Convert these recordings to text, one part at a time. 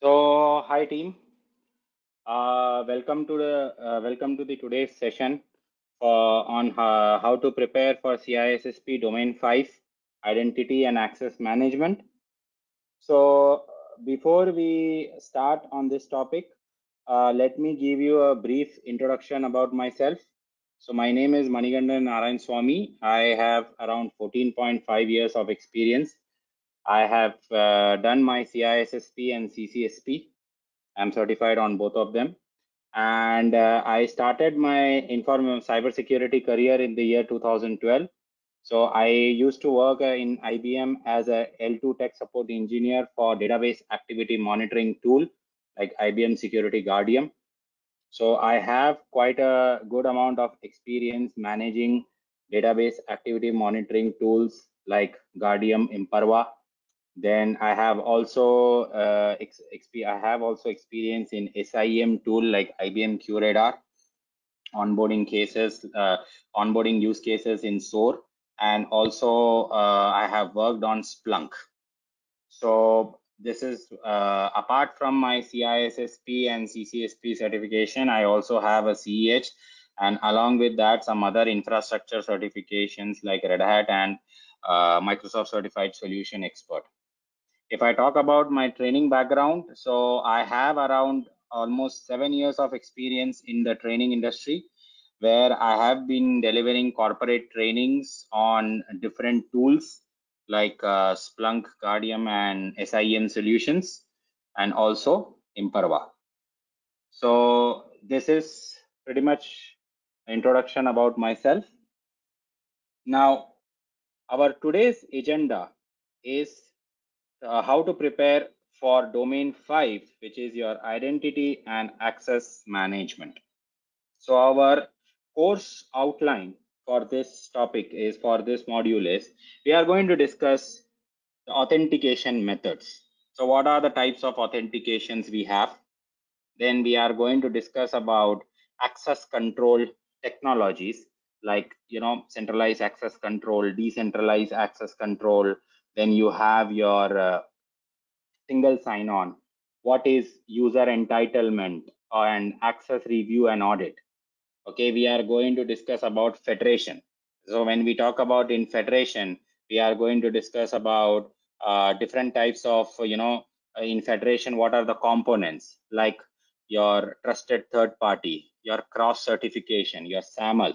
So, hi team. Uh, welcome to the uh, welcome to the today's session uh, on how, how to prepare for CISSP Domain 5 Identity and Access Management. So, before we start on this topic, uh, let me give you a brief introduction about myself. So, my name is Manigandan Narayan Swami. I have around 14.5 years of experience I have uh, done my CISSP and CCSP. I'm certified on both of them. And uh, I started my inform cybersecurity career in the year 2012. So I used to work uh, in IBM as a L2 tech support engineer for database activity monitoring tool like IBM Security Guardium. So I have quite a good amount of experience managing database activity monitoring tools like Guardium, Imperva, then I have also uh, I have also experience in SIEM tool like IBM QRadar, onboarding cases, uh, onboarding use cases in SOAR, and also uh, I have worked on Splunk. So this is uh, apart from my CISSP and CCSP certification, I also have a CEH, and along with that, some other infrastructure certifications like Red Hat and uh, Microsoft Certified Solution Expert if I talk about my training background, so I have around almost seven years of experience in the training industry where I have been delivering corporate trainings on different tools like uh, Splunk, Guardium, and SIEM solutions, and also Imperva. So this is pretty much introduction about myself. Now, our today's agenda is uh, how to prepare for domain 5 which is your identity and access management. So our course outline for this topic is for this module is we are going to discuss the authentication methods. So what are the types of authentications we have? Then we are going to discuss about access control technologies like you know centralized access control decentralized access control then you have your uh, single sign-on, what is user entitlement and access review and audit. Okay, we are going to discuss about federation. So when we talk about in federation, we are going to discuss about uh, different types of, you know, in federation, what are the components like your trusted third party, your cross certification, your SAML,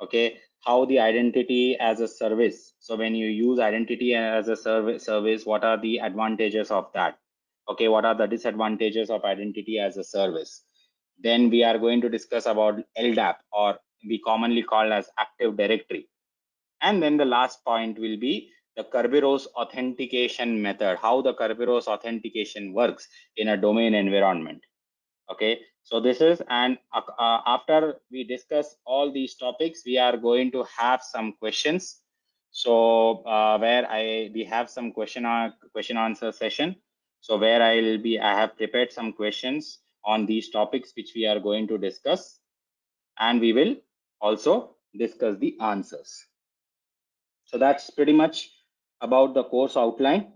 okay, how the identity as a service. So when you use identity as a service, service, what are the advantages of that? Okay, what are the disadvantages of identity as a service? Then we are going to discuss about LDAP or we commonly call as Active Directory. And then the last point will be the Kerberos authentication method, how the Kerberos authentication works in a domain environment. Okay, so this is, and uh, uh, after we discuss all these topics, we are going to have some questions. So uh, where I we have some question uh, question answer session. So where I will be, I have prepared some questions on these topics which we are going to discuss, and we will also discuss the answers. So that's pretty much about the course outline.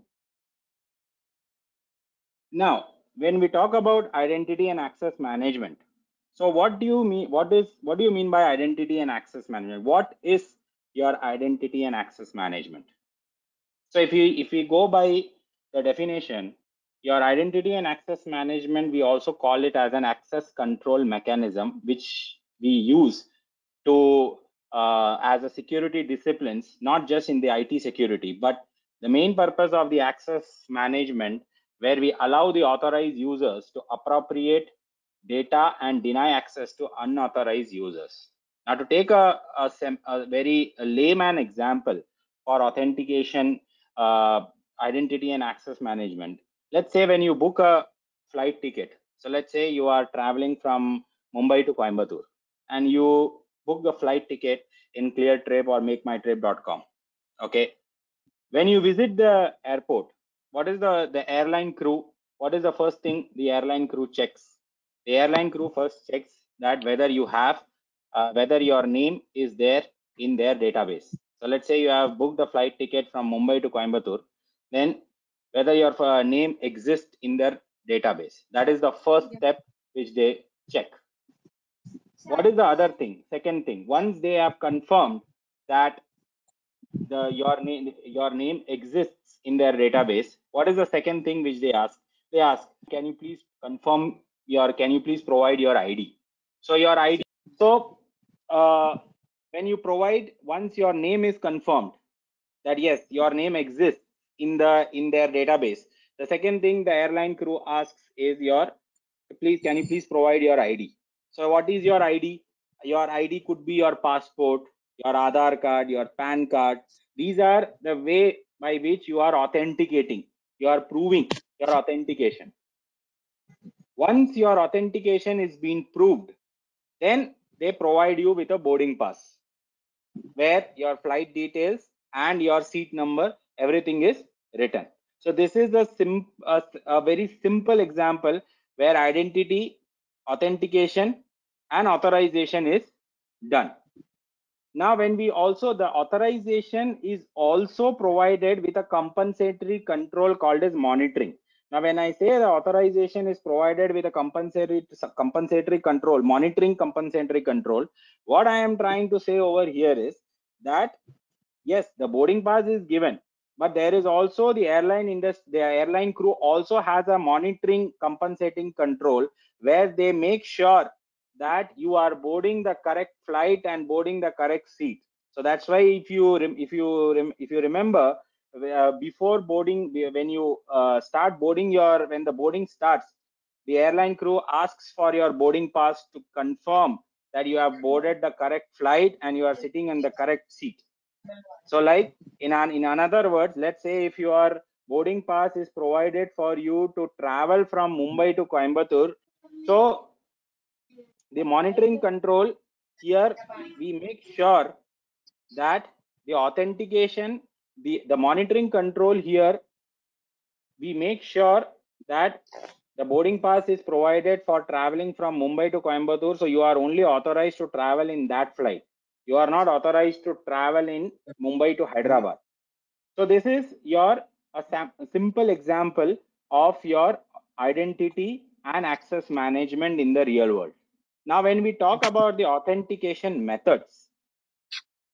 Now, when we talk about identity and access management so what do you mean what is what do you mean by identity and access management? What is your identity and access management? So if you if we go by the definition your identity and access management we also call it as an access control mechanism which we use to uh, as a security disciplines not just in the IT security but the main purpose of the access management where we allow the authorized users to appropriate data and deny access to unauthorized users. Now, to take a, a, a very layman example for authentication, uh, identity, and access management, let's say when you book a flight ticket. So, let's say you are traveling from Mumbai to Coimbatore and you book the flight ticket in ClearTrip or MakeMyTrip.com. Okay. When you visit the airport, what is the the airline crew what is the first thing the airline crew checks the airline crew first checks that whether you have uh, whether your name is there in their database so let's say you have booked the flight ticket from mumbai to coimbatore then whether your uh, name exists in their database. That is the first step which they check. What is the other thing? Second thing, once they have confirmed that the your name your name exists in their database, what is the second thing which they ask? They ask, can you please confirm your can you please provide your ID? So your ID. So uh, when you provide once your name is confirmed that yes your name exists in the in their database the second thing the airline crew asks is your please can you please provide your id so what is your id your id could be your passport your aadhaar card your pan card these are the way by which you are authenticating you are proving your authentication. Once your authentication is being proved then they provide you with a boarding pass where your flight details and your seat number everything is written. So this is a, sim a very simple example where identity authentication and authorization is done now when we also the authorization is also provided with a compensatory control called as monitoring. Now when i say the authorization is provided with a compensatory compensatory control monitoring compensatory control what i am trying to say over here is that yes the boarding pass is given but there is also the airline industry the airline crew also has a monitoring compensating control where they make sure that you are boarding the correct flight and boarding the correct seat. So that's why if you if you if you remember uh, before boarding when you uh, start boarding your when the boarding starts the airline crew asks for your boarding pass to confirm that you have boarded the correct flight and you are sitting in the correct seat. So like in an in another words let's say if your boarding pass is provided for you to travel from mumbai to coimbatore so the monitoring control here we make sure that the authentication the the monitoring control here we make sure that the boarding pass is provided for traveling from mumbai to coimbatore so you are only authorized to travel in that flight. You are not authorized to travel in mumbai to hyderabad. So this is your a, simple example of your identity and access management in the real world now, when we talk about the authentication methods,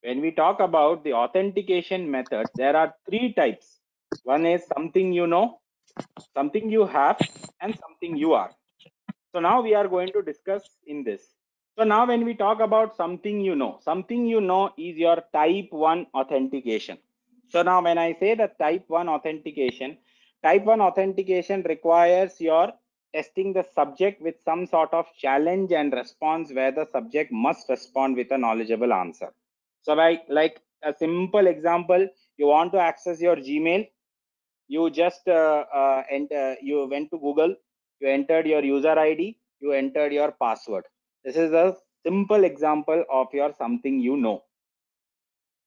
when we talk about the authentication methods, there are three types. One is something you know, something you have, and something you are. So now we are going to discuss in this. So now when we talk about something you know, something you know is your type 1 authentication. So now when I say the type 1 authentication, type 1 authentication requires your testing the subject with some sort of challenge and response where the subject must respond with a knowledgeable answer. So like, like a simple example, you want to access your Gmail, you just uh, uh, enter, you went to Google, you entered your user ID, you entered your password. This is a simple example of your something you know.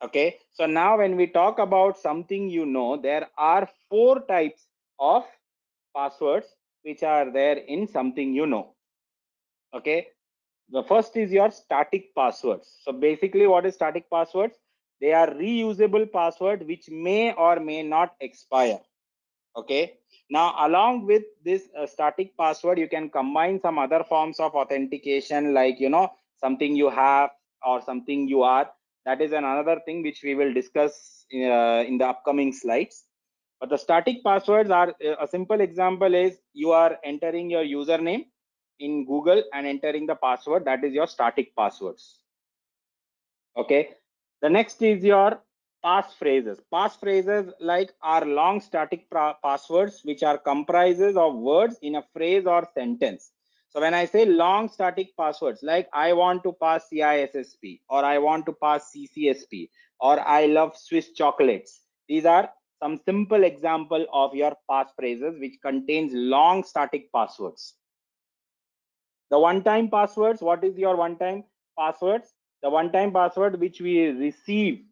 Okay, so now when we talk about something you know, there are four types of passwords which are there in something you know okay? The first is your static passwords. So basically what is static passwords? They are reusable password which may or may not expire okay? Now along with this uh, static password you can combine some other forms of authentication like you know something you have or something you are. That is another thing which we will discuss uh, in the upcoming slides but the static passwords are uh, a simple example is you are entering your username in Google and entering the password that is your static passwords. Okay. The next is your pass phrases. Pass phrases like are long static passwords which are comprises of words in a phrase or sentence. So when I say long static passwords like I want to pass CISSP or I want to pass CCSP or I love Swiss chocolates. These are some simple example of your passphrases which contains long static passwords. The one-time passwords, what is your one-time passwords? The one-time password which we receive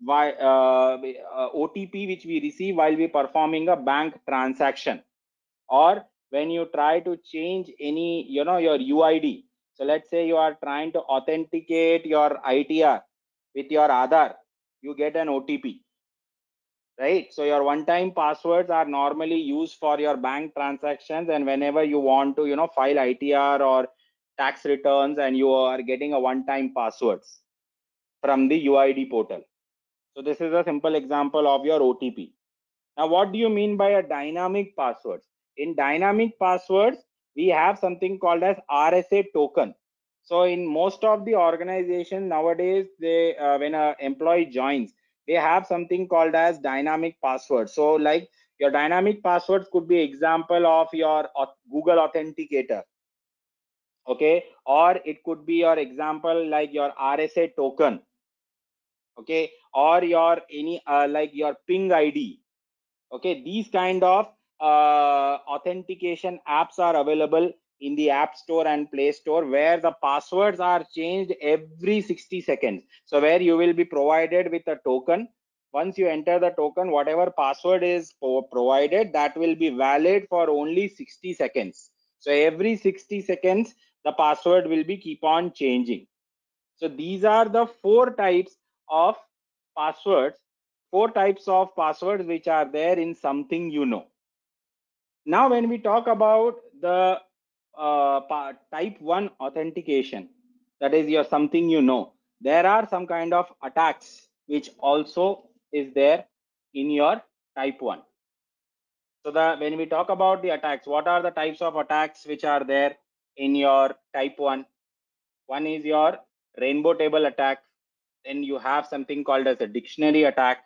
by uh, uh, OTP which we receive while we performing a bank transaction or when you try to change any, you know, your UID. So let's say you are trying to authenticate your ITR with your Aadhaar, you get an OTP right? So your one-time passwords are normally used for your bank transactions and whenever you want to, you know, file ITR or tax returns and you are getting a one-time passwords from the UID portal. So this is a simple example of your OTP. Now, what do you mean by a dynamic passwords? In dynamic passwords, we have something called as RSA token. So in most of the organization nowadays, they uh, when an employee joins, they have something called as dynamic password. So like your dynamic passwords could be example of your Google Authenticator. Okay, or it could be your example like your RSA token. Okay, or your any uh, like your ping id okay these kind of uh, authentication apps are available in the app store and play store where the passwords are changed every 60 seconds. So where you will be provided with a token. Once you enter the token whatever password is provided that will be valid for only 60 seconds. So every 60 seconds the password will be keep on changing. So these are the four types of passwords four types of passwords which are there in something you know. Now, when we talk about the uh, type 1 authentication, that is your something you know, there are some kind of attacks which also is there in your type 1. So the when we talk about the attacks, what are the types of attacks which are there in your type 1? One is your rainbow table attack. Then you have something called as a dictionary attack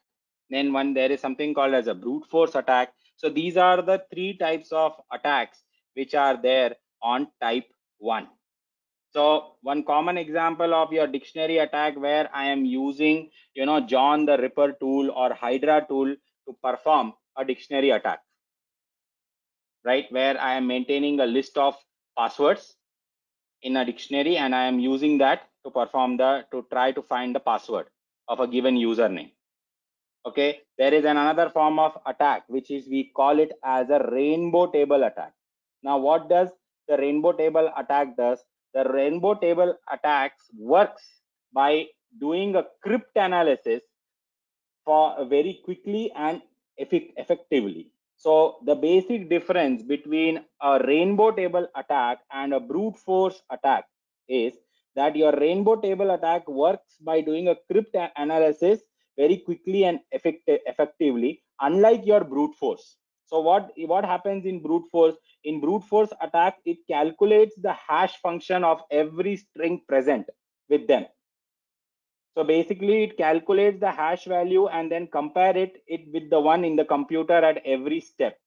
then one there is something called as a brute force attack so these are the three types of attacks which are there on type 1 so one common example of your dictionary attack where i am using you know john the ripper tool or hydra tool to perform a dictionary attack. Right where i am maintaining a list of passwords in a dictionary and i am using that to perform the to try to find the password of a given username. Okay there is another form of attack which is we call it as a rainbow table attack. Now what does the rainbow table attack does the rainbow table attacks works by doing a crypt analysis for very quickly and effectively so the basic difference between a rainbow table attack and a brute force attack is that your rainbow table attack works by doing a crypt analysis very quickly and effect effectively, unlike your brute force. So what, what happens in brute force? In brute force attack, it calculates the hash function of every string present with them. So basically it calculates the hash value and then compare it, it with the one in the computer at every step.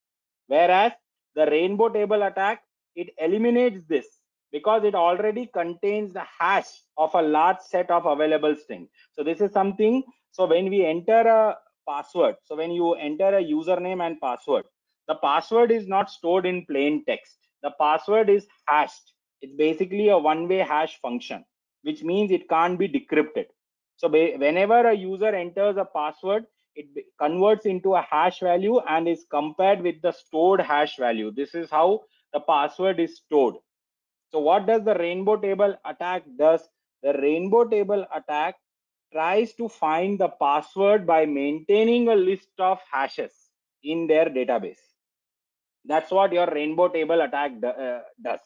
Whereas the rainbow table attack, it eliminates this because it already contains the hash of a large set of available string. So this is something so when we enter a password, so when you enter a username and password, the password is not stored in plain text. The password is hashed. It's basically a one-way hash function, which means it can't be decrypted. So whenever a user enters a password, it converts into a hash value and is compared with the stored hash value. This is how the password is stored. So what does the rainbow table attack does? The rainbow table attack tries to find the password by maintaining a list of hashes in their database. That's what your rainbow table attack uh, does.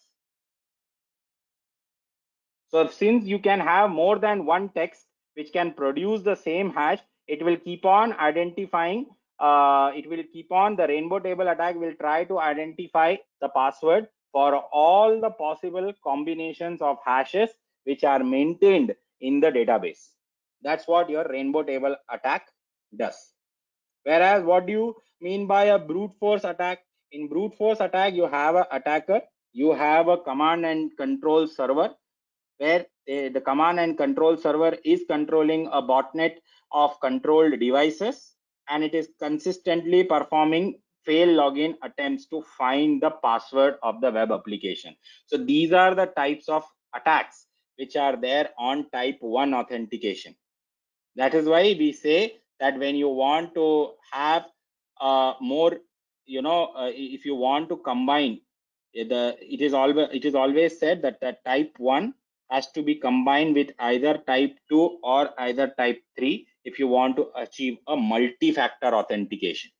So since you can have more than one text which can produce the same hash, it will keep on identifying, uh, it will keep on, the rainbow table attack will try to identify the password for all the possible combinations of hashes which are maintained in the database. That's what your rainbow table attack does. Whereas what do you mean by a brute force attack? In brute force attack, you have an attacker, you have a command and control server where the command and control server is controlling a botnet of controlled devices and it is consistently performing fail login attempts to find the password of the web application. So these are the types of attacks which are there on type 1 authentication. That is why we say that when you want to have uh, more, you know, uh, if you want to combine the, it is always it is always said that the type one has to be combined with either type 2 or either type 3 if you want to achieve a multi-factor authentication.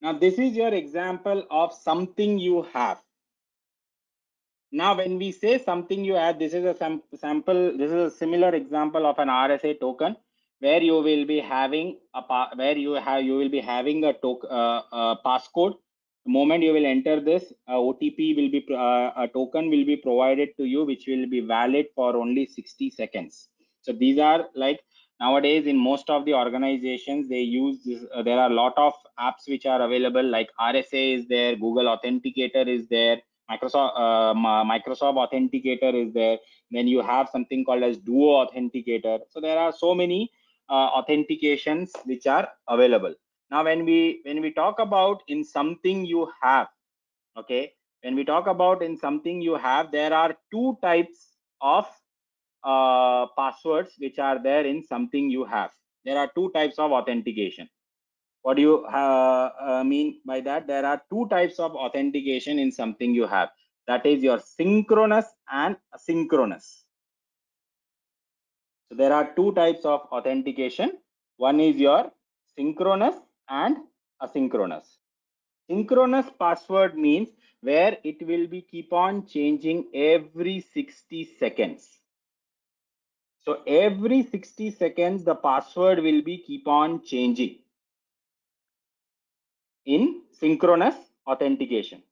Now, this is your example of something you have. Now, when we say something you have, this is a sam sample, this is a similar example of an RSA token where you will be having a where you have you will be having a token uh, passcode. The moment you will enter this uh, otp will be uh, a token will be provided to you which will be valid for only 60 seconds. So these are like nowadays in most of the organizations they use this uh, there are a lot of apps which are available like rsa is there google authenticator is there microsoft uh, microsoft authenticator is there. Then you have something called as duo authenticator. So there are so many authentications which are available. Now when we when we talk about in something you have okay when we talk about in something you have there are two types of uh, passwords which are there in something you have. There are two types of authentication. What do you uh, uh, mean by that? There are two types of authentication in something you have. That is your synchronous and asynchronous so there are two types of authentication. One is your synchronous and asynchronous. Synchronous password means where it will be keep on changing every 60 seconds. So every 60 seconds, the password will be keep on changing in synchronous authentication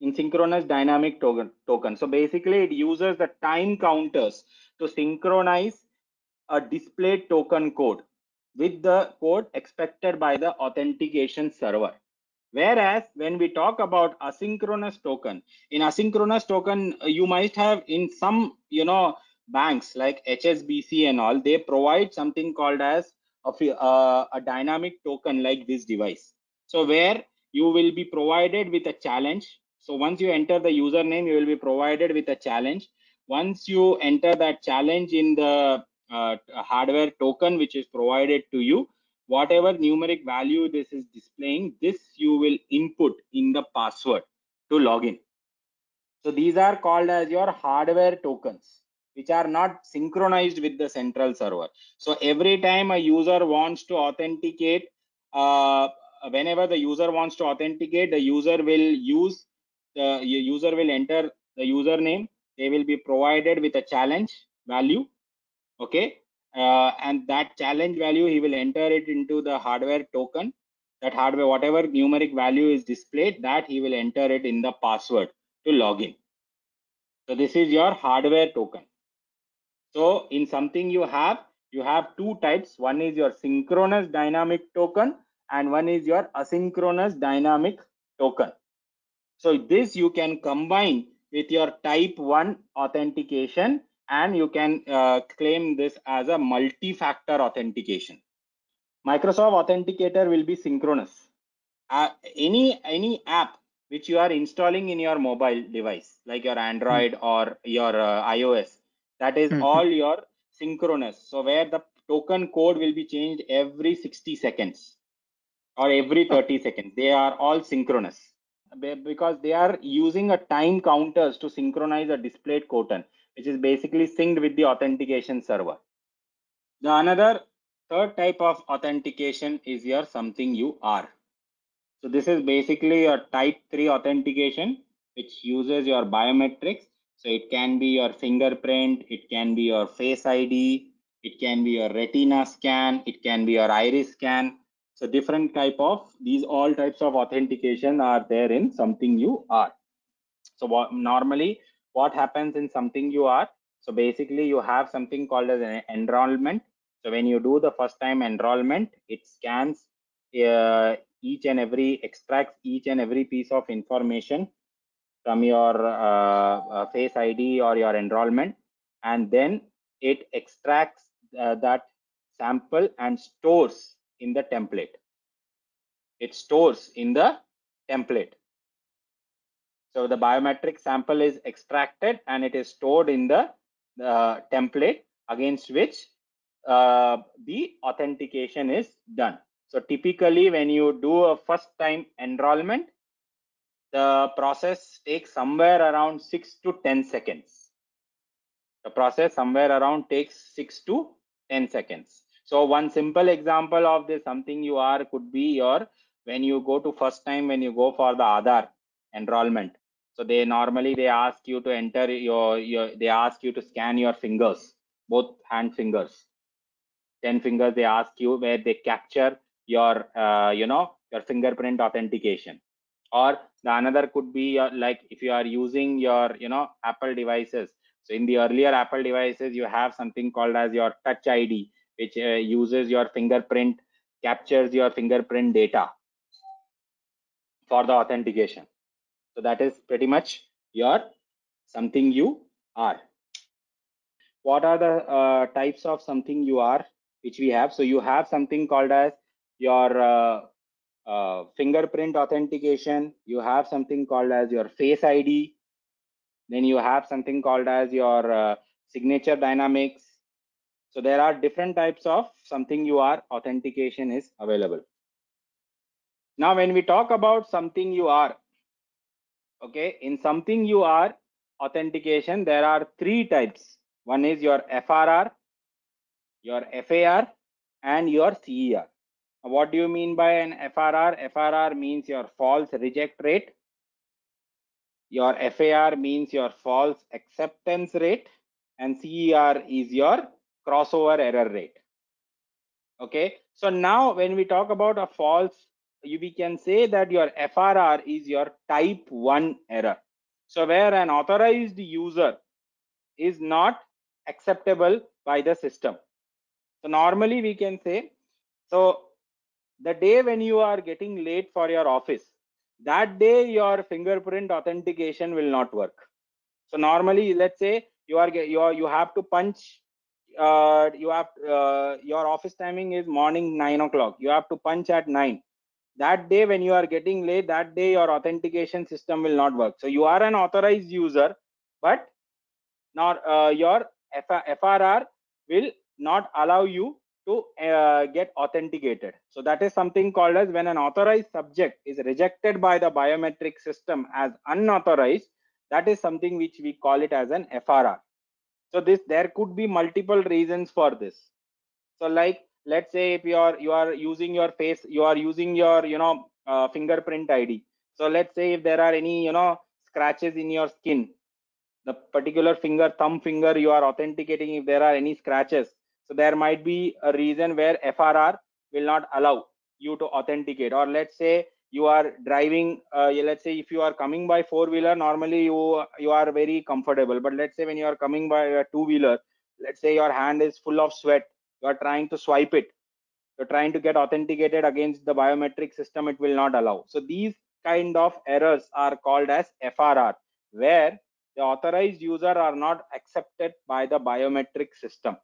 in synchronous dynamic token token so basically it uses the time counters to synchronize a displayed token code with the code expected by the authentication server. Whereas when we talk about asynchronous token, in asynchronous token, you might have in some, you know, banks like HSBC and all, they provide something called as a, uh, a dynamic token like this device. So where you will be provided with a challenge. So once you enter the username, you will be provided with a challenge. Once you enter that challenge in the uh, hardware token which is provided to you. Whatever numeric value this is displaying this you will input in the password to login so these are called as your hardware tokens which are not synchronized with the central server. So every time a user wants to authenticate uh, whenever the user wants to authenticate the user will use the user will enter the username. They will be provided with a challenge value okay? Uh, and that challenge value he will enter it into the hardware token. That hardware whatever numeric value is displayed that he will enter it in the password to log in. So this is your hardware token. So in something you have you have two types. One is your synchronous dynamic token and one is your asynchronous dynamic token. So this you can combine with your type 1 authentication and you can uh, claim this as a multi-factor authentication. Microsoft Authenticator will be synchronous. Uh, any any app which you are installing in your mobile device, like your Android mm. or your uh, iOS, that is mm all your synchronous. So where the token code will be changed every 60 seconds or every 30 seconds. They are all synchronous because they are using a time counters to synchronize a displayed token which is basically synced with the authentication server. The another third type of authentication is your something you are. So this is basically a type 3 authentication which uses your biometrics. So it can be your fingerprint, it can be your face ID, it can be your retina scan, it can be your iris scan. So different type of these all types of authentication are there in something you are. So normally what happens in something you are. So basically you have something called as an enrollment. So when you do the first time enrollment it scans uh, each and every extracts each and every piece of information from your uh, uh, face id or your enrollment and then it extracts uh, that sample and stores in the template. It stores in the template so the biometric sample is extracted and it is stored in the, template against which uh, the authentication is done. So typically when you do a first time enrollment, the process takes somewhere around six to 10 seconds. The process somewhere around takes six to 10 seconds. So one simple example of this something you are could be your when you go to first time when you go for the Aadhaar enrollment. So they normally they ask you to enter your your they ask you to scan your fingers, both hand fingers. 10 fingers they ask you where they capture your uh, you know your fingerprint authentication. Or the another could be uh, like if you are using your you know apple devices. So in the earlier apple devices you have something called as your touch id which uh, uses your fingerprint captures your fingerprint data for the authentication so that is pretty much your something you are. What are the uh, types of something you are which we have? So you have something called as your uh, uh, fingerprint authentication. You have something called as your face id then you have something called as your uh, signature dynamics. So there are different types of something you are. Authentication is available. Now when we talk about something you are okay in something you are authentication there are three types one is your frr your far and your cer what do you mean by an FRR? FRR means your false reject rate. Your FAR means your false acceptance rate. And CER is your crossover error rate. Okay. So now when we talk about a false, we can say that your FRR is your type 1 error. So where an authorized user is not acceptable by the system. So normally we can say, so the day when you are getting late for your office that day your fingerprint authentication will not work so normally let's say you are you are, you have to punch uh, you have uh, your office timing is morning nine o'clock you have to punch at nine that day when you are getting late that day your authentication system will not work so you are an authorized user but not uh, your frr will not allow you to uh, get authenticated. So that is something called as when an authorized subject is rejected by the biometric system as unauthorized, that is something which we call it as an FRR. So this there could be multiple reasons for this. So like let's say if you are you are using your face, you are using your you know uh, fingerprint ID. So let's say if there are any you know scratches in your skin, the particular finger, thumb finger, you are authenticating if there are any scratches so there might be a reason where FRR will not allow you to authenticate. Or let's say you are driving, uh, let's say if you are coming by four wheeler, normally you you are very comfortable. But let's say when you are coming by a two wheeler, let's say your hand is full of sweat, you are trying to swipe it, you're trying to get authenticated against the biometric system, it will not allow. So these kind of errors are called as FRR, where the authorized user are not accepted by the biometric system.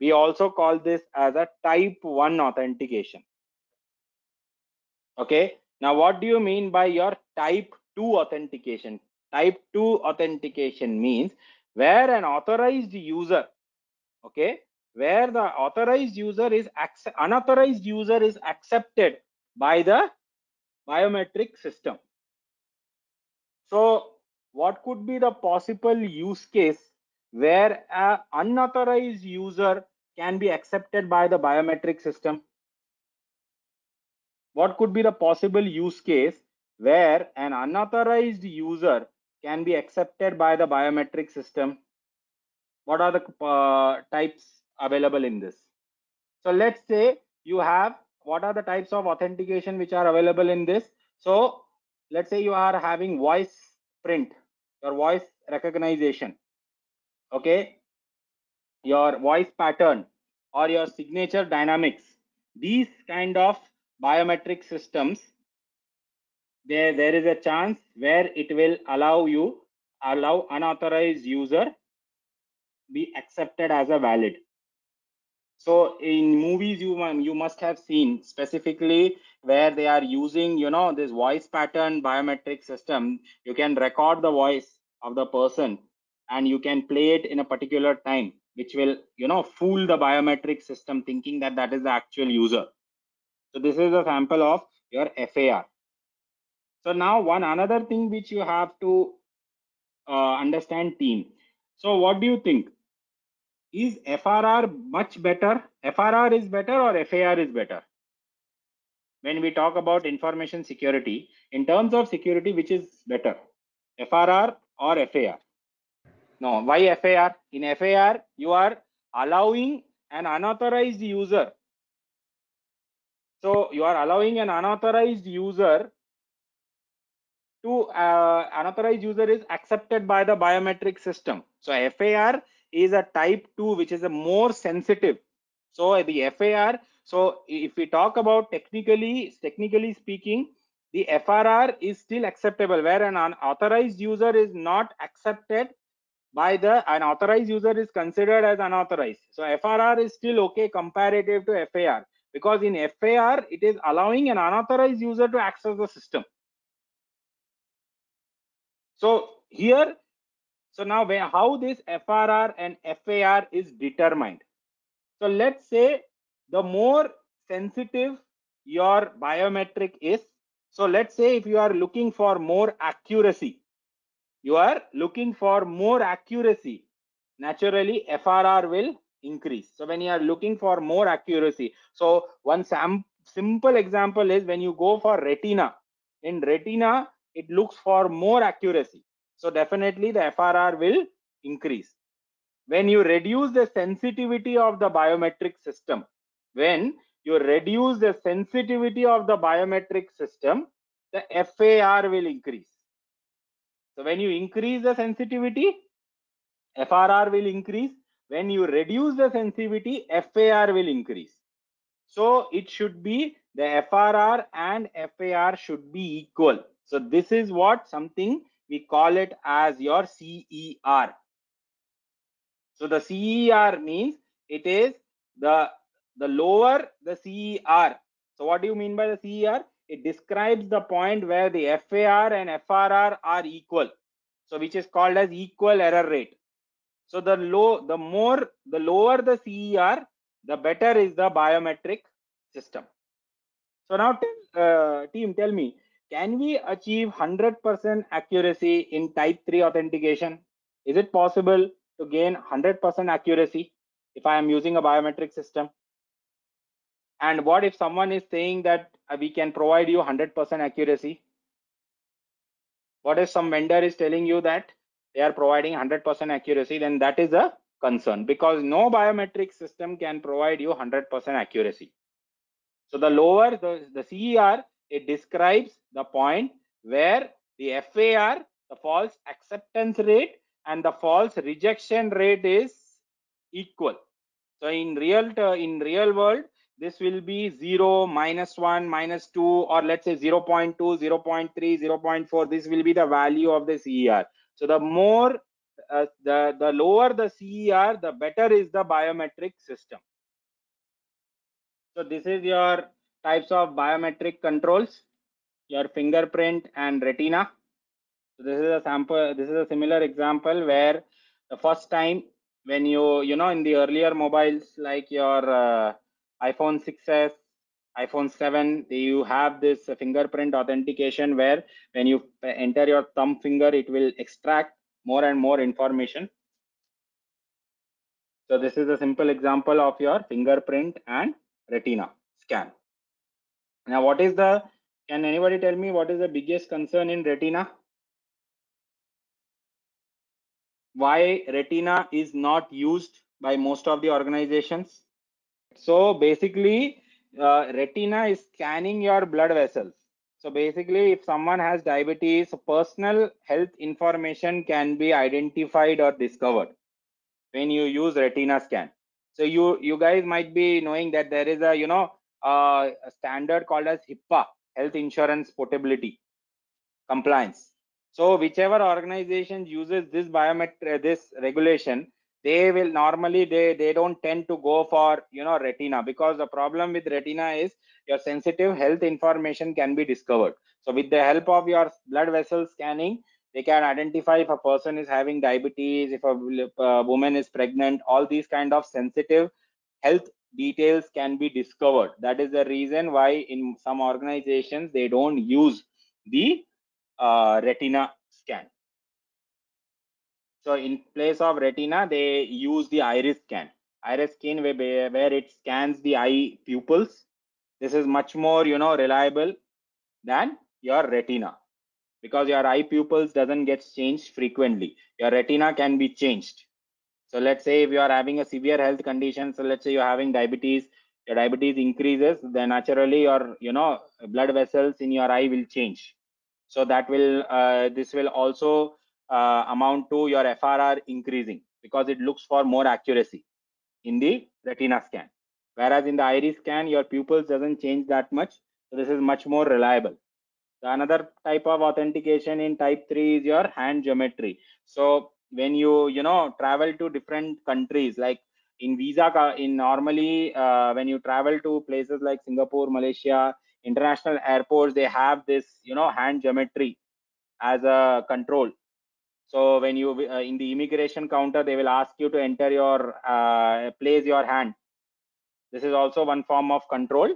We also call this as a type 1 authentication. Okay. Now, what do you mean by your type 2 authentication? Type 2 authentication means where an authorized user, okay, where the authorized user is unauthorized user is accepted by the biometric system. So what could be the possible use case where an unauthorized user can be accepted by the biometric system? What could be the possible use case where an unauthorized user can be accepted by the biometric system? What are the uh, types available in this? So let's say you have what are the types of authentication which are available in this? So let's say you are having voice print, your voice recognition okay your voice pattern or your signature dynamics these kind of biometric systems there there is a chance where it will allow you allow unauthorized user be accepted as a valid so in movies you you must have seen specifically where they are using you know this voice pattern biometric system. You can record the voice of the person and you can play it in a particular time which will you know fool the biometric system thinking that that is the actual user. So this is a sample of your far so now one another thing which you have to uh, understand team. So what do you think is FRR much better? FRR is better or FAR is better? When we talk about information security, in terms of security, which is better? FRR or FAR? No, why FAR? In FAR, you are allowing an unauthorized user. So you are allowing an unauthorized user to uh, unauthorized user is accepted by the biometric system. So FAR is a type 2 which is a more sensitive. So the FAR, so if we talk about technically, technically speaking, the FRR is still acceptable where an unauthorized user is not accepted by the unauthorized user is considered as unauthorized. So FRR is still okay comparative to FAR because in FAR it is allowing an unauthorized user to access the system. So here, so now how this FRR and FAR is determined. So let's say the more sensitive your biometric is. So let's say if you are looking for more accuracy, you are looking for more accuracy, naturally FRR will increase. So when you are looking for more accuracy, so one simple example is when you go for retina, in retina, it looks for more accuracy. So definitely the FRR will increase. When you reduce the sensitivity of the biometric system, when you reduce the sensitivity of the biometric system, the FAR will increase. So when you increase the sensitivity, FRR will increase. When you reduce the sensitivity, FAR will increase. So it should be the FRR and FAR should be equal. So this is what something we call it as your CER. So the CER means it is the the lower the CER. So what do you mean by the CER? It describes the point where the FAR and FRR are equal. So which is called as equal error rate. So the low, the more, the lower the CER, the better is the biometric system. So now, uh, team, tell me, can we achieve 100% accuracy in type 3 authentication? Is it possible to gain 100% accuracy if I am using a biometric system? And what if someone is saying that uh, we can provide you 100% accuracy? What if some vendor is telling you that they are providing 100% accuracy? Then that is a concern because no biometric system can provide you 100% accuracy. So the lower the, the CER, it describes the point where the FAR, the false acceptance rate and the false rejection rate is equal. So in real in real world, this will be 0, minus 1, minus 2, or let's say 0 0.2, 0 0.3, 0 0.4. This will be the value of the CER. So the more, uh, the, the lower the CER, the better is the biometric system. So this is your types of biometric controls, your fingerprint and retina. So this is a sample, this is a similar example where the first time when you, you know, in the earlier mobiles like your uh, iPhone 6s, iPhone 7, you have this fingerprint authentication where when you enter your thumb finger, it will extract more and more information. So this is a simple example of your fingerprint and retina scan. Now, what is the, can anybody tell me what is the biggest concern in retina? Why retina is not used by most of the organizations? So basically, uh, retina is scanning your blood vessels. So basically, if someone has diabetes, personal health information can be identified or discovered when you use retina scan. So you you guys might be knowing that there is a you know uh, a standard called as HIPAA, Health Insurance Portability Compliance. So whichever organization uses this biometric this regulation, they will normally they they don't tend to go for you know retina because the problem with retina is your sensitive health information can be discovered so with the help of your blood vessel scanning they can identify if a person is having diabetes if a, a woman is pregnant all these kind of sensitive health details can be discovered that is the reason why in some organizations they don't use the uh, retina scan So in place of retina, they use the iris scan. Iris scan where, where it scans the eye pupils. This is much more, you know, reliable than your retina because your eye pupils doesn't get changed frequently. Your retina can be changed. So let's say if you are having a severe health condition, so let's say you're having diabetes, your diabetes increases, then naturally your, you know, blood vessels in your eye will change. So that will, uh, this will also uh, amount to your FRR increasing because it looks for more accuracy in the retina scan. Whereas in the iris scan, your pupils doesn't change that much. So this is much more reliable. The another type of authentication in type 3 is your hand geometry. So when you, you know, travel to different countries, like in visa, in normally uh, when you travel to places like Singapore, Malaysia, international airports, they have this, you know, hand geometry as a control so when you uh, in the immigration counter, they will ask you to enter your uh, place your hand. This is also one form of control,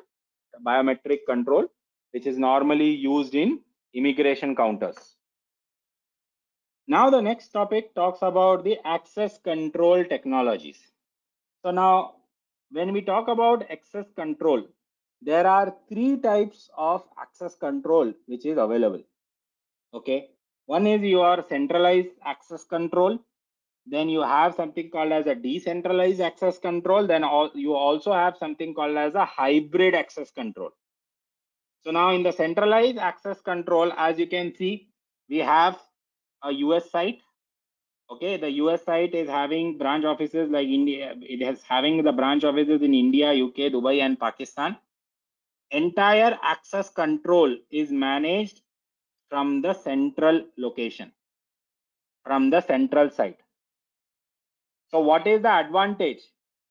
biometric control, which is normally used in immigration counters. Now the next topic talks about the access control technologies. So now when we talk about access control, there are three types of access control which is available. Okay, one is your centralized access control. Then you have something called as a decentralized access control. Then all, you also have something called as a hybrid access control. So now in the centralized access control, as you can see, we have a US site. Okay, the US site is having branch offices like India. It is having the branch offices in India, UK, Dubai, and Pakistan. Entire access control is managed from the central location, from the central site. So what is the advantage?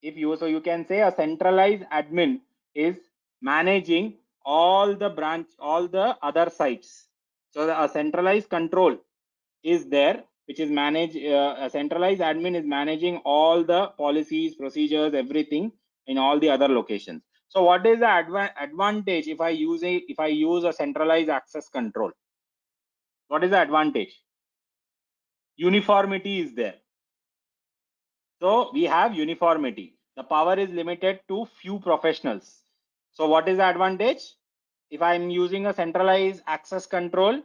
If you, so you can say a centralized admin is managing all the branch, all the other sites. So the, a centralized control is there, which is managed, uh, a centralized admin is managing all the policies, procedures, everything in all the other locations. So what is the adva advantage if I use a, if I use a centralized access control? What is the advantage? Uniformity is there. So we have uniformity. The power is limited to few professionals. So what is the advantage? If I'm using a centralized access control,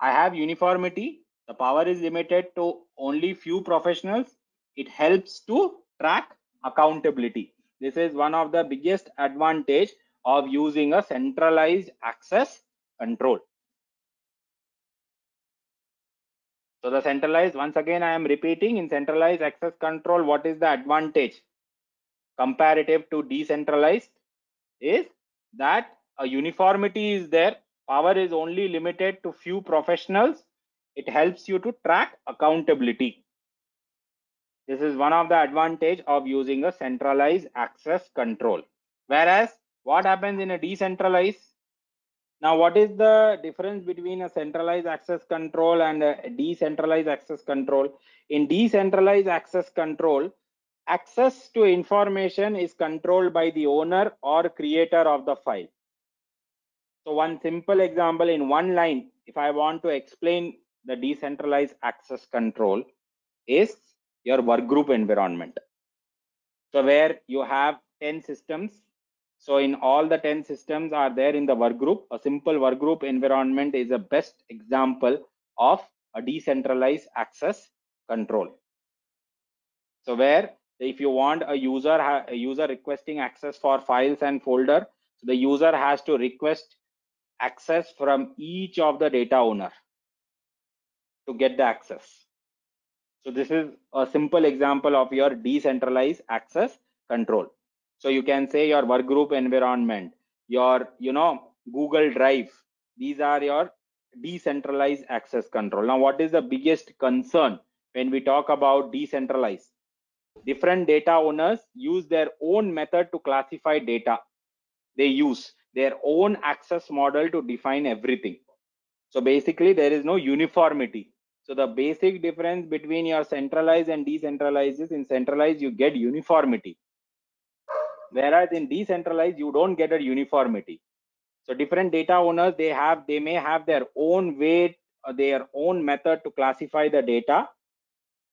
I have uniformity. The power is limited to only few professionals. It helps to track accountability. This is one of the biggest advantage of using a centralized access control. So the centralized, once again, I am repeating in centralized access control, what is the advantage comparative to decentralized is that a uniformity is there. Power is only limited to few professionals. It helps you to track accountability. This is one of the advantage of using a centralized access control. Whereas what happens in a decentralized now, what is the difference between a centralized access control and a decentralized access control? In decentralized access control, access to information is controlled by the owner or creator of the file. So one simple example in one line, if I want to explain the decentralized access control is your workgroup environment. So where you have 10 systems so in all the 10 systems are there in the workgroup. A simple workgroup environment is a best example of a decentralized access control. So where if you want a user a user requesting access for files and folder, so the user has to request access from each of the data owner to get the access. So this is a simple example of your decentralized access control. So you can say your work group environment, your, you know, Google Drive. These are your decentralized access control. Now, what is the biggest concern when we talk about decentralized? Different data owners use their own method to classify data. They use their own access model to define everything. So basically, there is no uniformity. So the basic difference between your centralized and decentralized is in centralized, you get uniformity. Whereas in decentralized, you don't get a uniformity. So different data owners, they have, they may have their own way, uh, their own method to classify the data.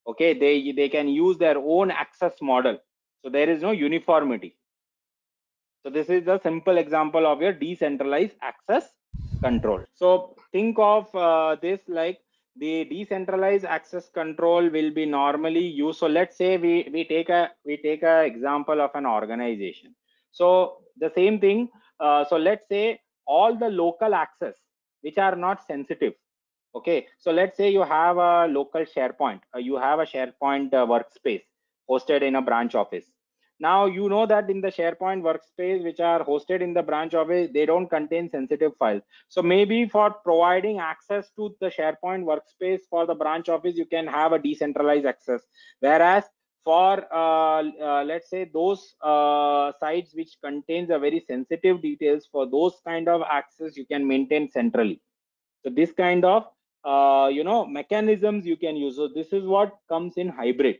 Okay, they, they can use their own access model. So there is no uniformity. So this is a simple example of your decentralized access control. So think of uh, this like the decentralized access control will be normally used. So let's say we, we take a we take a example of an organization. So the same thing. Uh, so let's say all the local access which are not sensitive. Okay. So let's say you have a local SharePoint. Uh, you have a SharePoint uh, workspace hosted in a branch office now you know that in the sharepoint workspace which are hosted in the branch office they don't contain sensitive files. So maybe for providing access to the sharepoint workspace for the branch office you can have a decentralized access. Whereas for uh, uh, let's say those uh, sites which contains a very sensitive details for those kind of access you can maintain centrally. So this kind of uh, you know mechanisms you can use. So this is what comes in hybrid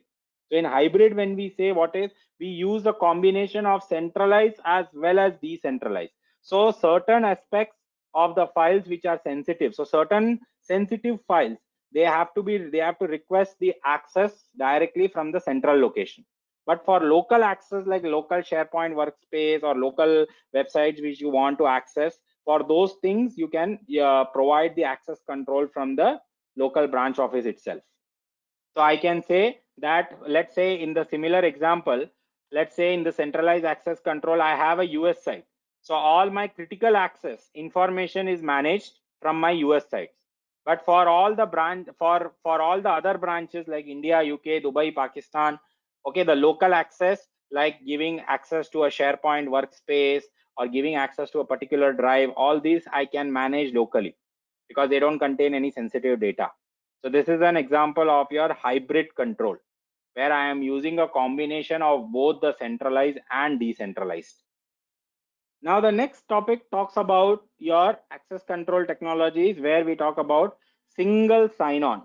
so in hybrid, when we say what is, we use a combination of centralized as well as decentralized. So certain aspects of the files which are sensitive. So certain sensitive files, they have to be, they have to request the access directly from the central location. But for local access like local SharePoint workspace or local websites which you want to access, for those things you can uh, provide the access control from the local branch office itself. So I can say that let's say in the similar example, let's say in the centralized access control, I have a US site. So all my critical access information is managed from my US sites. But for all the branch for for all the other branches like India, UK, Dubai, Pakistan, okay, the local access like giving access to a SharePoint workspace or giving access to a particular drive, all these I can manage locally because they don't contain any sensitive data. So this is an example of your hybrid control where I am using a combination of both the centralized and decentralized. Now the next topic talks about your access control technologies where we talk about single sign-on.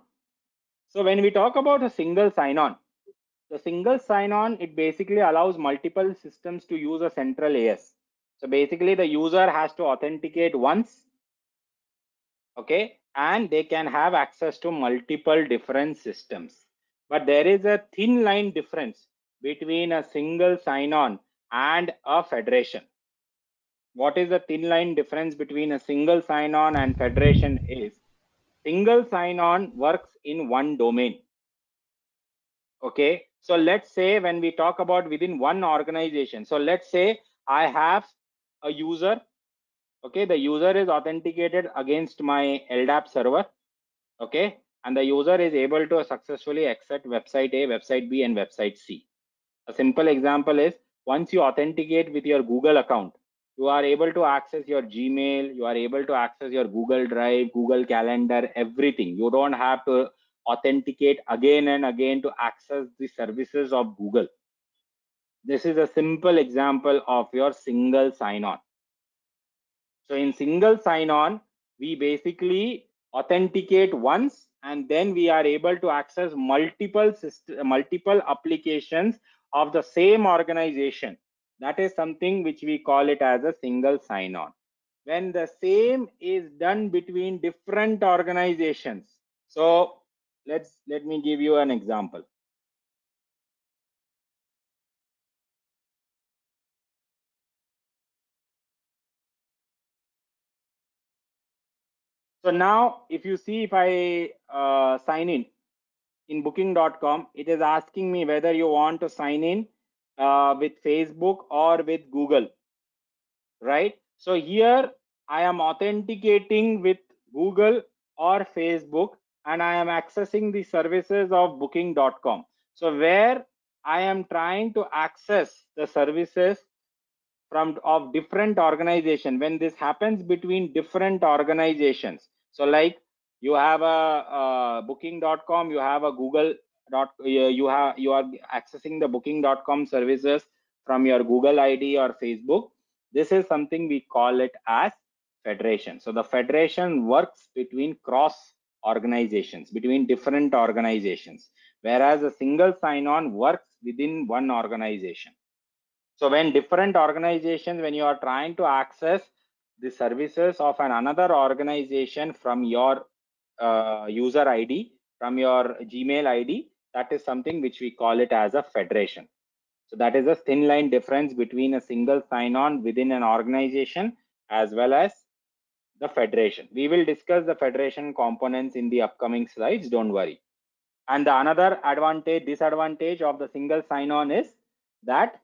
So when we talk about a single sign-on, the single sign-on, it basically allows multiple systems to use a central AS. So basically the user has to authenticate once, okay, and they can have access to multiple different systems. But there is a thin line difference between a single sign-on and a federation. What is the thin line difference between a single sign-on and federation is single sign-on works in one domain. Okay, so let's say when we talk about within one organization, so let's say I have a user. Okay, the user is authenticated against my LDAP server. Okay, and the user is able to successfully access website A, website B, and website C. A simple example is once you authenticate with your Google account, you are able to access your Gmail, you are able to access your Google Drive, Google Calendar, everything. You don't have to authenticate again and again to access the services of Google. This is a simple example of your single sign-on. So in single sign-on, we basically authenticate once and then we are able to access multiple system, multiple applications of the same organization. That is something which we call it as a single sign-on. When the same is done between different organizations. So let's let me give you an example So now if you see if I uh, sign in in booking.com, it is asking me whether you want to sign in uh, with Facebook or with Google, right? So here I am authenticating with Google or Facebook and I am accessing the services of booking.com. So where I am trying to access the services from of different organization when this happens between different organizations so like you have a, booking.com you have a google dot you have you are accessing the booking.com services from your google id or facebook. This is something we call it as federation. So the federation works between cross organizations between different organizations whereas a single sign-on works within one organization. So when different organizations when you are trying to access the services of an another organization from your uh, user id from your gmail id that is something which we call it as a federation. So that is a thin line difference between a single sign-on within an organization as well as the federation. We will discuss the federation components in the upcoming slides, don't worry. And the another advantage, disadvantage of the single sign-on is that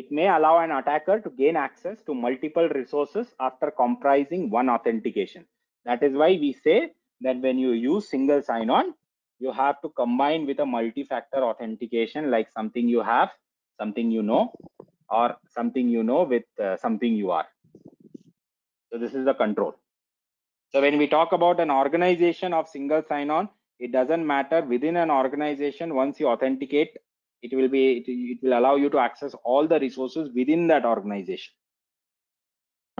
it may allow an attacker to gain access to multiple resources after comprising one authentication. That is why we say that when you use single sign-on, you have to combine with a multi-factor authentication like something you have, something you know, or something you know with uh, something you are. So this is the control. So when we talk about an organization of single sign-on, it doesn't matter within an organization, once you authenticate, it will be, it, it will allow you to access all the resources within that organization.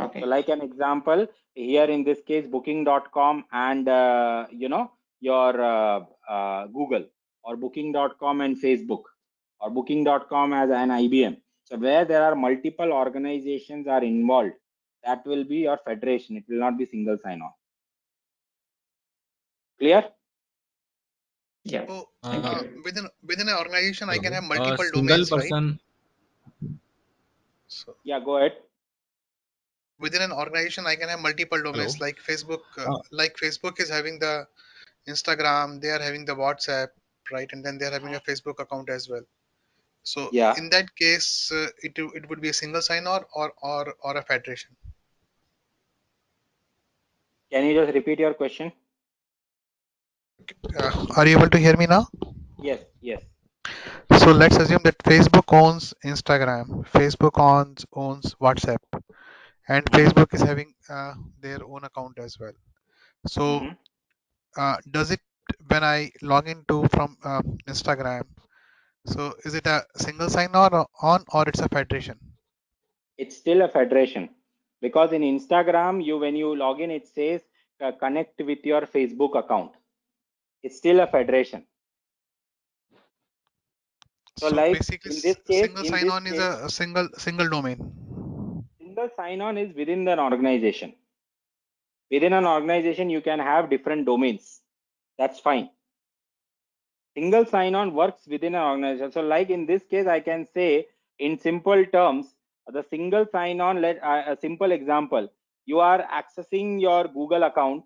Okay. So like an example, here in this case, booking.com and, uh, you know, your uh, uh, Google or booking.com and Facebook or booking.com as an IBM. So where there are multiple organizations are involved, that will be your federation. It will not be single sign-on. Clear? Yeah. So Thank uh, within within an organization, I can have multiple single domains, right? So Yeah, go ahead. within an organization, I can have multiple domains, Hello. like Facebook. Uh, Uh, like Facebook is having the Instagram, they are having the WhatsApp, right? And then they are having a Facebook account as well. So Yeah. in that case, uh, it it would be a single sign-on or or or a federation. Can you just repeat your question? Uh, are you able to hear me now? Yes, yes. So let's assume that Facebook owns Instagram, Facebook owns owns WhatsApp, and Facebook is having uh, their own account as well. So Mhm. uh, does it when I log into from uh, Instagram? So is it a single sign on or on or it's a federation? It's still a federation because in Instagram, you when you log in, it says uh, connect with your Facebook account. It's still a federation. So, So like basically, in this case, single sign-on is a single single domain. single sign-on is within an organization. Within an organization, you can have different domains. That's fine. Single sign-on works within an organization. So, like in this case, I can say in simple terms, the single sign-on. Let uh, a simple example: you are accessing your Google account.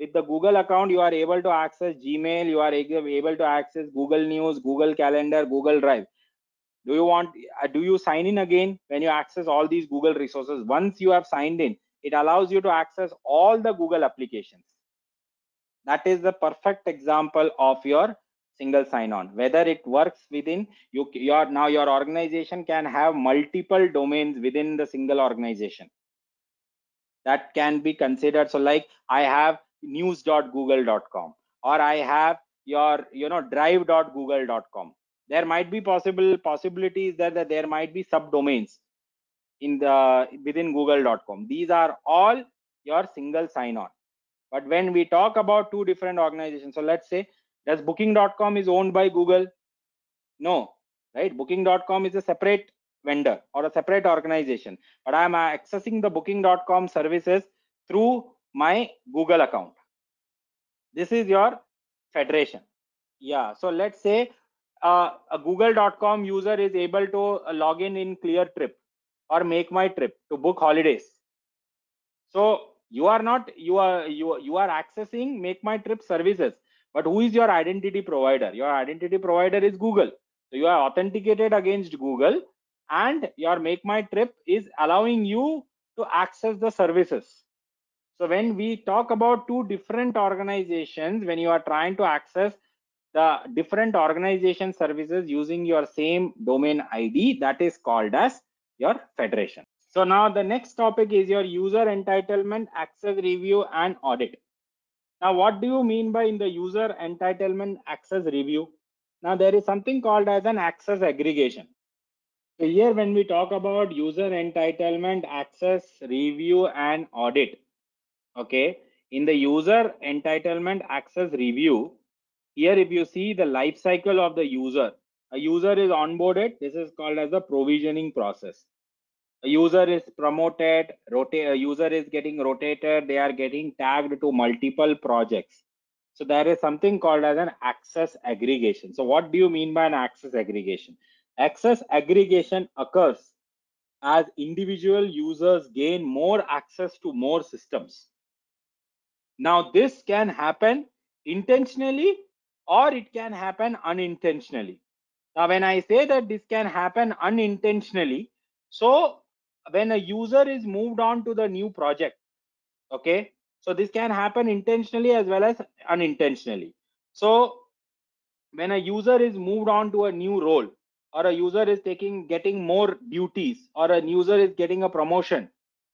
With the Google account, you are able to access Gmail. You are able to access Google News, Google Calendar, Google Drive. Do you want uh, do you sign in again when you access all these google resources? Once you have signed in it allows you to access all the google applications. That is the perfect example of your single sign on whether it works within you your now your organization can have multiple domains within the single organization. That can be considered. So like i have news.google.com or i have your you know drive.google.com there might be possible possibilities that, that there might be subdomains in the within google.com these are all your single sign on but when we talk about two different organizations so let's say does booking.com is owned by google? No right? booking.com is a separate vendor or a separate organization. But i'm accessing the booking.com services through my google account. This is your federation. Yeah so let's say uh, a google.com user is able to uh, log in in clear trip or MakeMyTrip to book holidays. So you are not you are you, you are accessing MakeMyTrip services but who is your identity provider? Your identity provider is google. So you are authenticated against google and your MakeMyTrip is allowing you to access the services so when we talk about two different organizations when you are trying to access the different organization services using your same domain id that is called as your federation. So now the next topic is your user entitlement access review and audit. Now what do you mean by in the user entitlement access review? Now there is something called as an access aggregation. So here when we talk about user entitlement access review and audit okay in the user entitlement access review here if you see the life cycle of the user a user is onboarded this is called as the provisioning process a user is promoted rotate a user is getting rotated they are getting tagged to multiple projects So there is something called as an access aggregation. So what do you mean by an access aggregation? Access aggregation occurs as individual users gain more access to more systems. Now this can happen intentionally or it can happen unintentionally. Now when I say that this can happen unintentionally, so when a user is moved on to the new project, okay, so this can happen intentionally as well as unintentionally. So when a user is moved on to a new role or a user is taking getting more duties or a user is getting a promotion,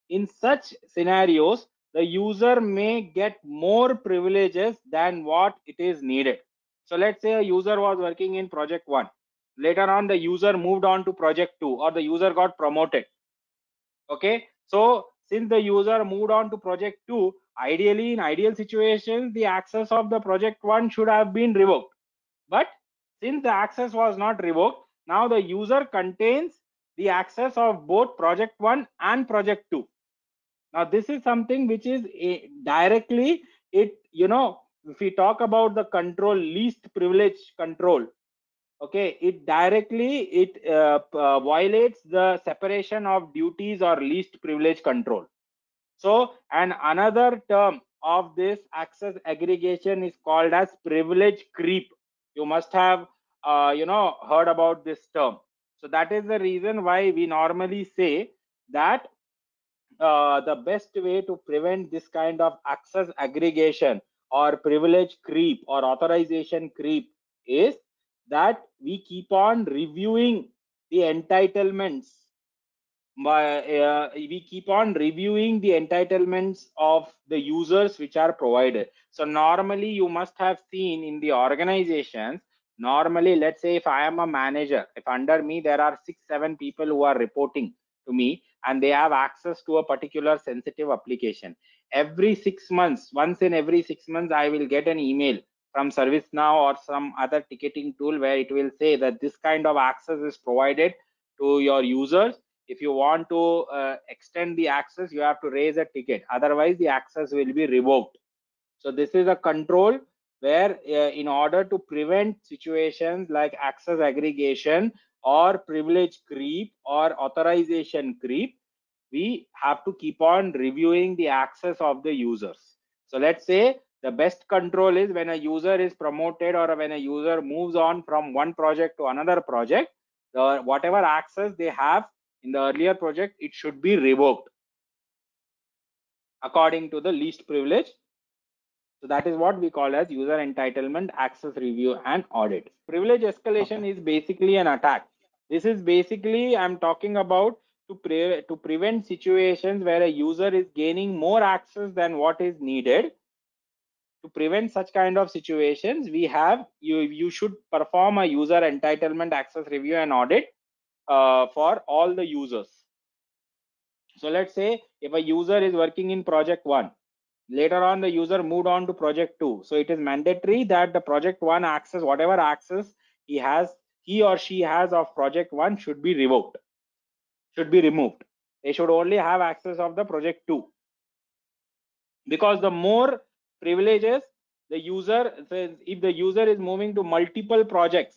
in such scenarios, the user may get more privileges than what it is needed. So let's say a user was working in project one. Later on, the user moved on to project two or the user got promoted. Okay. So since the user moved on to project two, ideally in ideal situations, the access of the project one should have been revoked. But since the access was not revoked, now the user contains the access of both project one and project two. Now this is something which is a, directly it, you know, if we talk about the control least privilege control, okay, it directly it uh, uh, violates the separation of duties or least privilege control. So, and another term of this access aggregation is called as privilege creep. You must have, uh, you know, heard about this term. So that is the reason why we normally say that uh, the best way to prevent this kind of access aggregation or privilege creep or authorization creep is that we keep on reviewing the entitlements. Uh, we keep on reviewing the entitlements of the users which are provided. So normally you must have seen in the organizations normally let's say if i am a manager if under me there are six seven people who are reporting to me and they have access to a particular sensitive application. Every six months once in every six months i will get an email from ServiceNow or some other ticketing tool where it will say that this kind of access is provided to your users. If you want to uh, extend the access you have to raise a ticket. Otherwise the access will be revoked. So this is a control where uh, in order to prevent situations like access aggregation or privilege creep or authorization creep we have to keep on reviewing the access of the users. So let's say the best control is when a user is promoted or when a user moves on from one project to another project the whatever access they have in the earlier project it should be revoked according to the least privilege. So that is what we call as user entitlement access review and audit. Privilege escalation okay. is basically an attack this is basically i'm talking about to pre to prevent situations where a user is gaining more access than what is needed. To prevent such kind of situations we have you you should perform a user entitlement access review and audit uh, for all the users. So let's say if a user is working in project one later on the user moved on to project two. So it is mandatory that the project one access whatever access he has he or she has of project one should be revoked. Should be removed. They should only have access of the project two. Because the more privileges the user says if the user is moving to multiple projects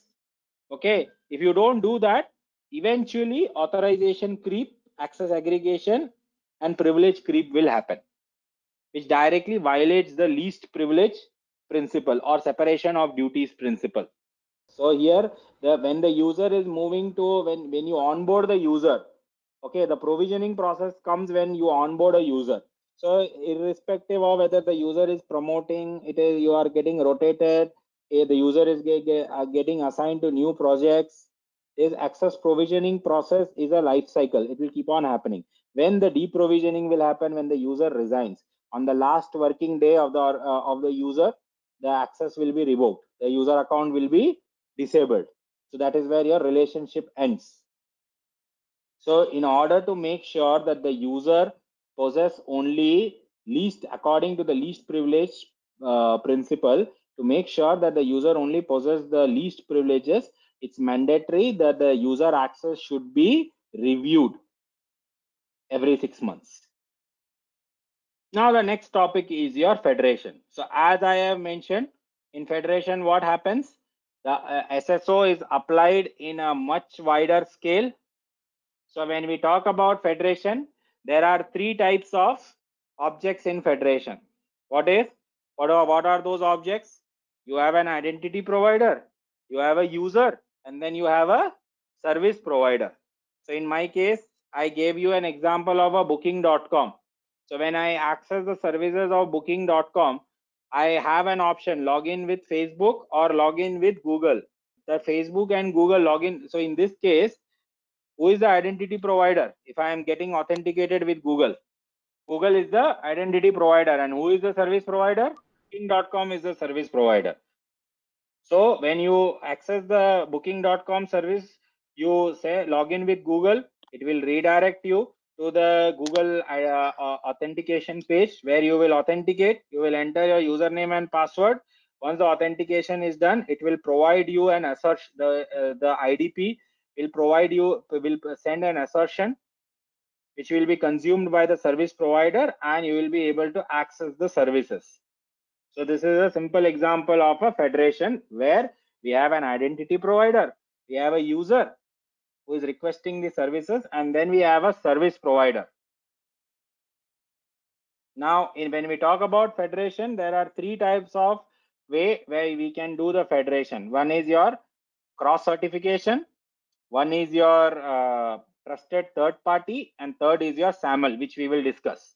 okay if you don't do that eventually authorization creep access aggregation and privilege creep will happen which directly violates the least privilege principle or separation of duties principle so here the when the user is moving to when when you onboard the user okay the provisioning process comes when you onboard a user. So irrespective of whether the user is promoting it is you are getting rotated eh, the user is get, get, uh, getting assigned to new projects this access provisioning process is a life cycle. It will keep on happening. When the deprovisioning will happen when the user resigns on the last working day of the uh, of the user the access will be revoked. The user account will be disabled so that is where your relationship ends so in order to make sure that the user possess only least according to the least privilege uh, principle to make sure that the user only possess the least privileges it's mandatory that the user access should be reviewed every six months Now the next topic is your federation. So as I have mentioned, in federation, what happens? The uh, SSO is applied in a much wider scale. So when we talk about federation, there are three types of objects in federation. What is? What are, what are those objects? You have an identity provider, you have a user, and then you have a service provider. So in my case, I gave you an example of a booking.com. So when I access the services of booking.com, I have an option login with Facebook or login with Google. The Facebook and Google login. So in this case, who is the identity provider? If I am getting authenticated with Google, Google is the identity provider, and who is the service provider? Booking.com is the service provider. So when you access the Booking.com service, you say login with Google. It will redirect you to the Google uh, uh, authentication page where you will authenticate. You will enter your username and password. Once the authentication is done, it will provide you an assertion. The uh, the IDP will provide you will send an assertion which will be consumed by the service provider and you will be able to access the services. So this is a simple example of a federation where we have an identity provider, we have a user who is requesting the services, and then we have a service provider. Now, in, when we talk about federation, there are three types of way where we can do the federation. One is your cross certification, one is your uh, trusted third party, and third is your SAML, which we will discuss.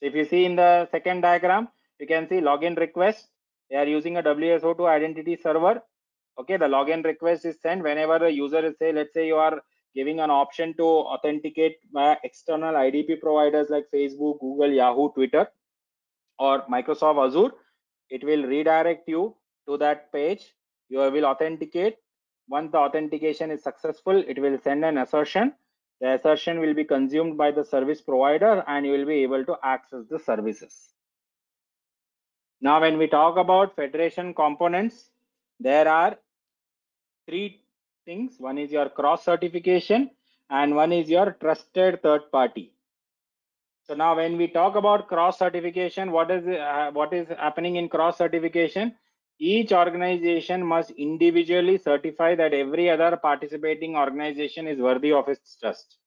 So if you see in the second diagram, you can see login request. They are using a WSO2 identity server. Okay, the login request is sent whenever the user is say, let's say you are giving an option to authenticate via external IDP providers like Facebook, Google, Yahoo, Twitter, or Microsoft Azure. It will redirect you to that page. You will authenticate. Once the authentication is successful, it will send an assertion. The assertion will be consumed by the service provider and you will be able to access the services. Now, when we talk about federation components, there are three things. One is your cross certification and one is your trusted third party. So now when we talk about cross certification, what is uh, what is happening in cross certification? Each organization must individually certify that every other participating organization is worthy of its trust.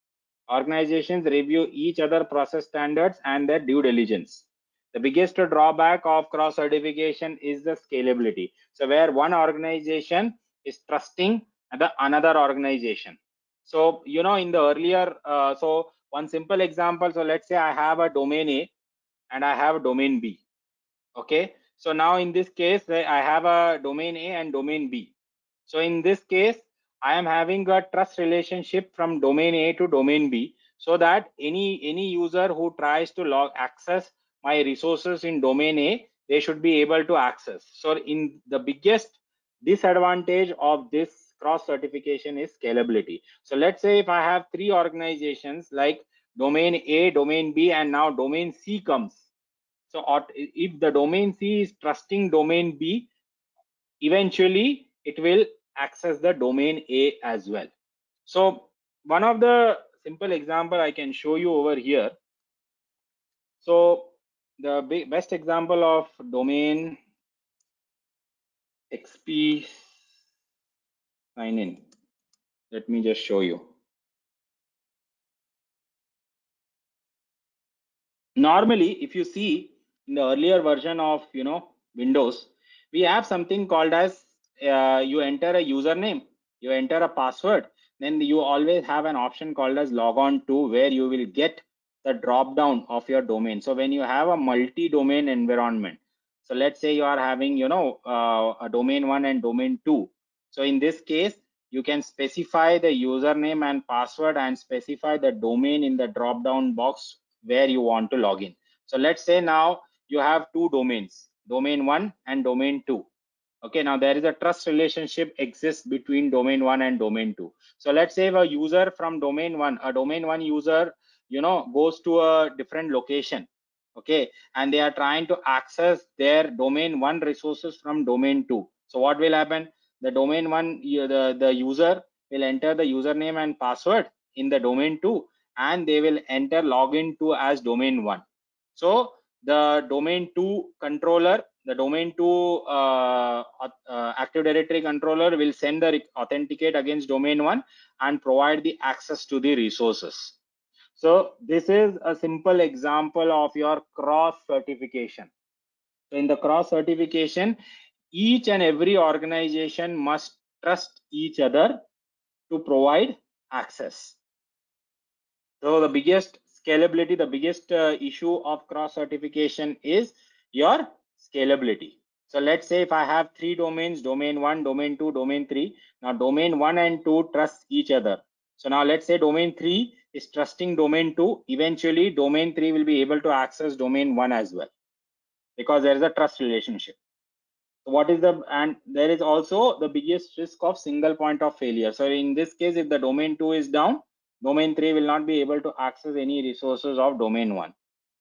Organizations review each other process standards and their due diligence the biggest drawback of cross certification is the scalability so where one organization is trusting the another organization. So you know in the earlier uh, so one simple example so let's say i have a domain a and i have domain b okay? So now in this case i have a domain a and domain b. So in this case i am having a trust relationship from domain a to domain b so that any any user who tries to log access my resources in domain A, they should be able to access. So in the biggest disadvantage of this cross certification is scalability. So let's say if I have three organizations like domain A, domain B, and now domain C comes. So if the domain C is trusting domain B, eventually it will access the domain A as well. So one of the simple example I can show you over here. So the best example of domain XP sign in. Let me just show you. Normally, if you see in the earlier version of you know Windows, we have something called as uh, you enter a username, you enter a password, then you always have an option called as log on to where you will get the drop down of your domain so when you have a multi-domain environment so let's say you are having you know uh, a domain one and domain two. So in this case you can specify the username and password and specify the domain in the drop down box where you want to log in. So let's say now you have two domains domain one and domain two. Okay now there is a trust relationship exists between domain one and domain two. So let's say a user from domain one a domain one user you know goes to a different location okay? And they are trying to access their domain one resources from domain two. So what will happen? The domain one the the user will enter the username and password in the domain two and they will enter login to as domain one. So the domain 2 controller, the domain 2 uh, uh, Active Directory controller will send the authenticate against domain 1 and provide the access to the resources. So this is a simple example of your cross certification. So in the cross certification, each and every organization must trust each other to provide access. So the biggest scalability, the biggest uh, issue of cross certification is your scalability. So let's say if I have three domains, domain one, domain two, domain three. Now domain one and two trust each other. So now let's say domain three is trusting domain two. Eventually domain three will be able to access domain one as well because there is a trust relationship. So what is the, and there is also the biggest risk of single point of failure. So in this case, if the domain two is down, domain 3 will not be able to access any resources of domain 1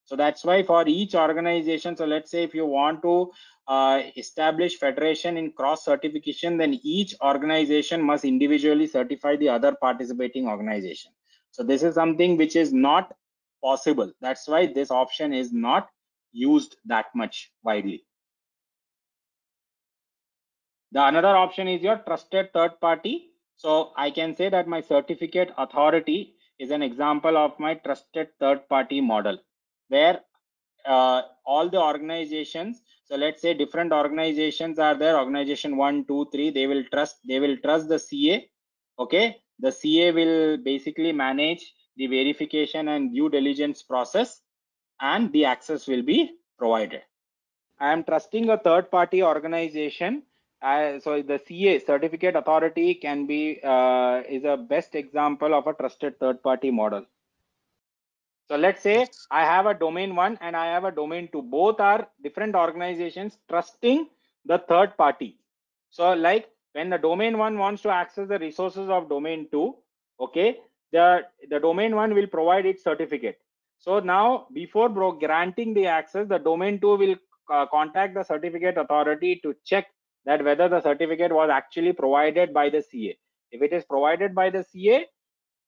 so that's why for each organization so let's say if you want to uh, establish federation in cross certification then each organization must individually certify the other participating organization so this is something which is not possible. That's why this option is not used that much widely. The another option is your trusted third party. So I can say that my certificate authority is an example of my trusted third party model where uh, all the organizations so let's say different organizations are there. Organization one two three they will trust they will trust the ca okay the ca will basically manage the verification and due diligence process and the access will be provided i am trusting a third party organization uh, so the CA certificate authority can be uh, is a best example of a trusted third party model. So let's say I have a domain one and I have a domain two. Both are different organizations trusting the third party. So like when the domain one wants to access the resources of domain two, okay, the, the domain one will provide its certificate. So now before granting the access, the domain two will uh, contact the certificate authority to check that whether the certificate was actually provided by the CA. If it is provided by the CA,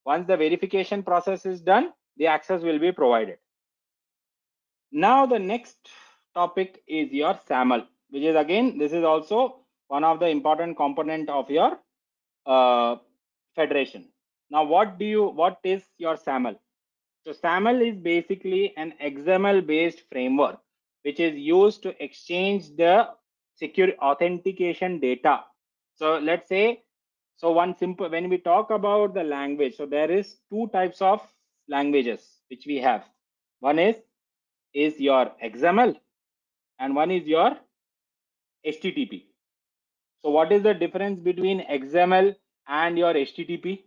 once the verification process is done, the access will be provided. Now the next topic is your SAML, which is again, this is also one of the important component of your uh, federation. Now, what do you, what is your SAML? So SAML is basically an XML based framework, which is used to exchange the secure authentication data. So let's say, so one simple, when we talk about the language, so there is two types of languages which we have. One is, is your XML and one is your HTTP. So what is the difference between XML and your HTTP?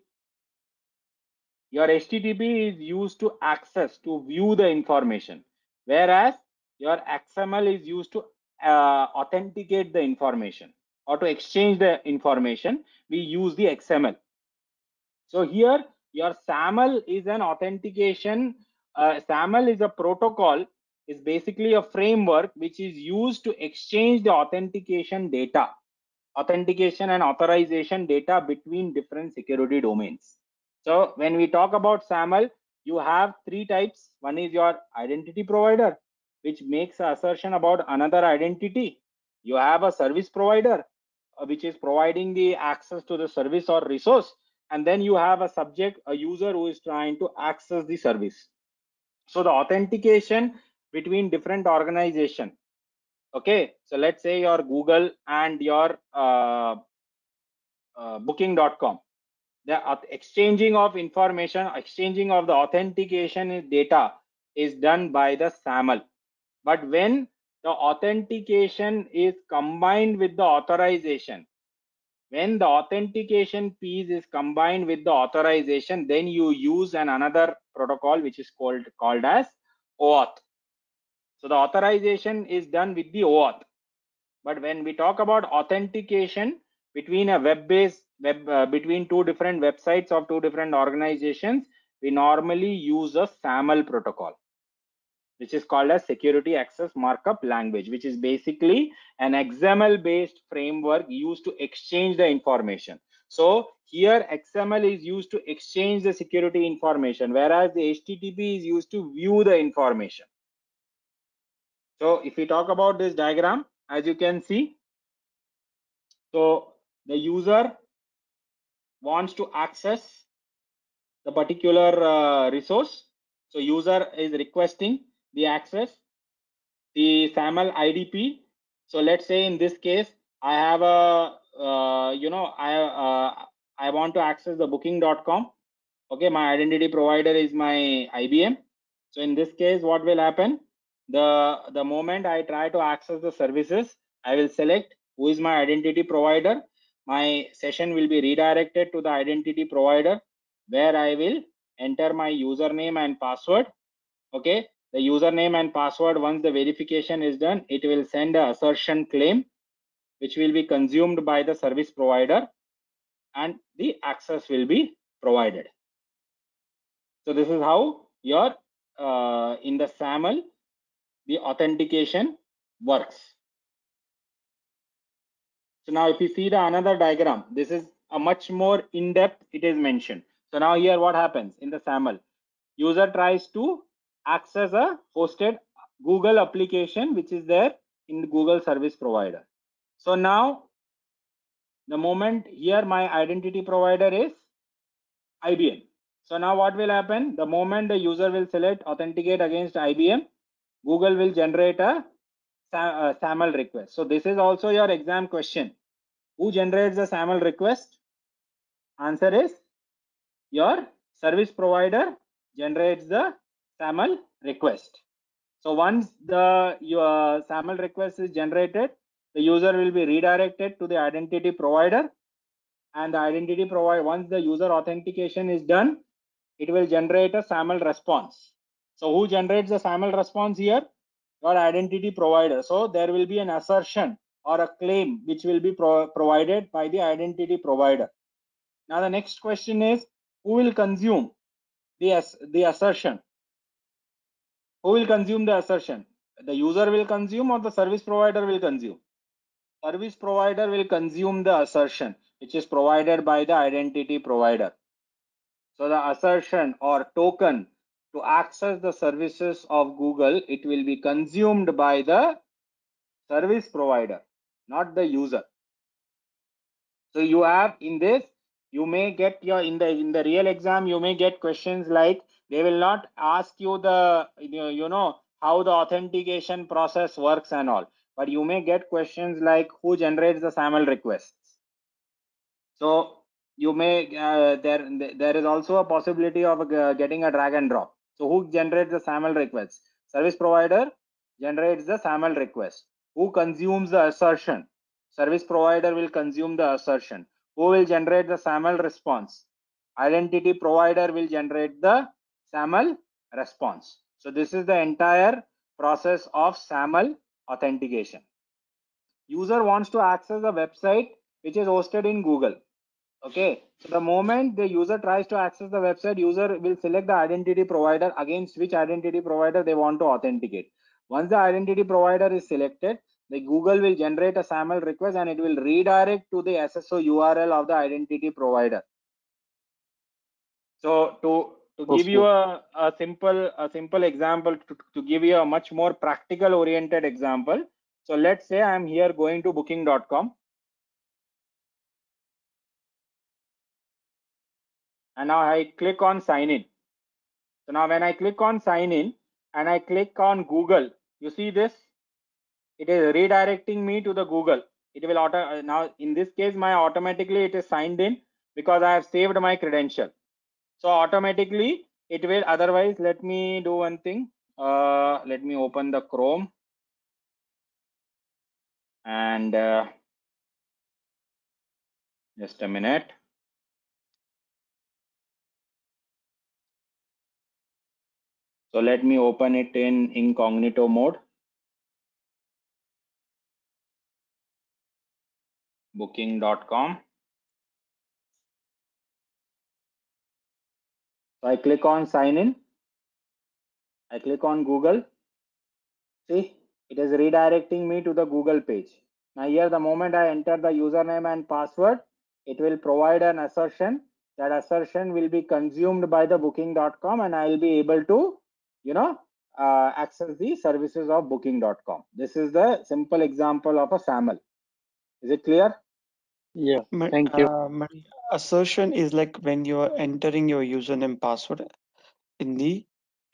Your HTTP is used to access, to view the information, whereas your XML is used to uh, authenticate the information or to exchange the information, we use the XML. So here your SAML is an authentication. Uh, SAML is a protocol, is basically a framework which is used to exchange the authentication data, authentication and authorization data between different security domains. So when we talk about SAML, you have three types. One is your identity provider, which makes assertion about another identity. You have a service provider, uh, which is providing the access to the service or resource. And then you have a subject, a user who is trying to access the service. So the authentication between different organization. Okay, so let's say your Google and your uh, uh, booking.com. The exchanging of information, exchanging of the authentication data is done by the SAML. But when the authentication is combined with the authorization, when the authentication piece is combined with the authorization, then you use an another protocol which is called called as OAuth. So the authorization is done with the OAuth. But when we talk about authentication between a web-based web uh, between two different websites of two different organizations, we normally use a SAML protocol which is called as security access markup language, which is basically an XML based framework used to exchange the information. So here XML is used to exchange the security information, whereas the HTTP is used to view the information. So if we talk about this diagram, as you can see, so the user wants to access the particular uh, resource. So user is requesting the access, the SAML IDP. So let's say in this case, I have a, uh, you know, I, uh, I want to access the booking.com. Okay, my identity provider is my IBM. So in this case, what will happen? The, the moment I try to access the services, I will select who is my identity provider. My session will be redirected to the identity provider where I will enter my username and password. Okay, the username and password, once the verification is done, it will send a assertion claim, which will be consumed by the service provider and the access will be provided. So this is how your uh, in the SAML the authentication works. So now if you see the another diagram, this is a much more in-depth it is mentioned. So now here what happens in the SAML? User tries to access a hosted Google application which is there in the Google service provider. So now the moment here my identity provider is IBM. So now what will happen? The moment the user will select authenticate against IBM, Google will generate a, SAML request. So this is also your exam question. Who generates the SAML request? Answer is your service provider generates the SAML request. So once the your SAML request is generated, the user will be redirected to the identity provider and the identity provider, once the user authentication is done, it will generate a SAML response. So who generates the SAML response here? Your identity provider. So there will be an assertion or a claim which will be pro provided by the identity provider. Now the next question is who will consume the, the assertion? Who will consume the assertion? The user will consume or the service provider will consume? Service provider will consume the assertion which is provided by the identity provider. So the assertion or token to access the services of Google, it will be consumed by the service provider, not the user. So you have in this, you may get your in the in the real exam, you may get questions like they will not ask you the you know how the authentication process works and all, but you may get questions like who generates the SAML requests. So you may uh, there there is also a possibility of uh, getting a drag and drop so who generates the SAML request? Service provider generates the SAML request. Who consumes the assertion? Service provider will consume the assertion. Who will generate the SAML response? Identity provider will generate the SAML response. So this is the entire process of SAML authentication. User wants to access a website which is hosted in Google. Okay, so the moment the user tries to access the website, user will select the identity provider against which identity provider they want to authenticate. Once the identity provider is selected, the Google will generate a SAML request and it will redirect to the SSO URL of the identity provider. So to to give you a, a simple a simple example to, to give you a much more practical oriented example. So let's say I'm here going to booking.com and now I click on sign in. So now when I click on sign in and I click on Google, you see this? It is redirecting me to the Google. It will auto now in this case, my automatically it is signed in because I have saved my credential. So automatically it will otherwise let me do one thing. Uh, let me open the Chrome and uh, just a minute. So let me open it in incognito mode. Booking.com. So I click on sign in. I click on Google. See, it is redirecting me to the Google page. Now here, the moment I enter the username and password, it will provide an assertion. That assertion will be consumed by the booking.com and I will be able to you know uh, access the services of booking.com. This is the simple example of a SAML. Is it clear? Yeah, Ma- thank you. uh, ma- assertion is like when you are entering your username password in the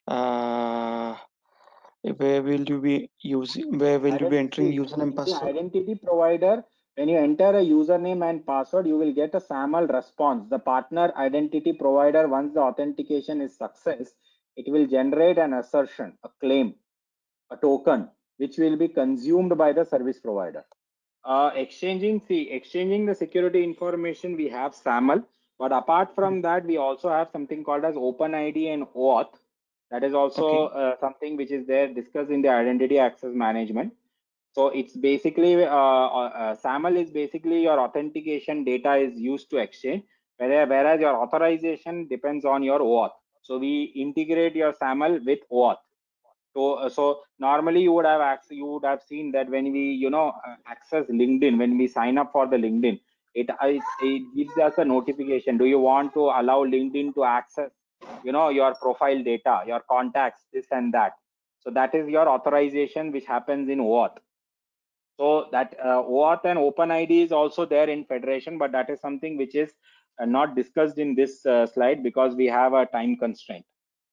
uh, where will you be using where will you be entering username password identity provider, when you enter a username and password, you will get a SAML response. The partner identity provider, once the authentication is success, it will generate an assertion, a claim, a token, which will be consumed by the service provider. Uh, exchanging, see, exchanging the security information, we have SAML, but apart from that, we also have something called as OpenID and OAuth. That is also uh, something which is there discussed in the identity access management. So it's basically uh, uh, SAML is basically your authentication data is used to exchange, whereas your authorization depends on your OAuth. So we integrate your SAML with OAuth. So, uh, so normally you would have access, you would have seen that when we, you know, uh, access LinkedIn, when we sign up for the LinkedIn, it, it, it gives us a notification. Do you want to allow LinkedIn to access, you know, your profile data, your contacts, this and that. So that is your authorization, which happens in OAuth. So that uh, OAuth and OpenID is also there in Federation, but that is something which is uh, not discussed in this uh, slide because we have a time constraint.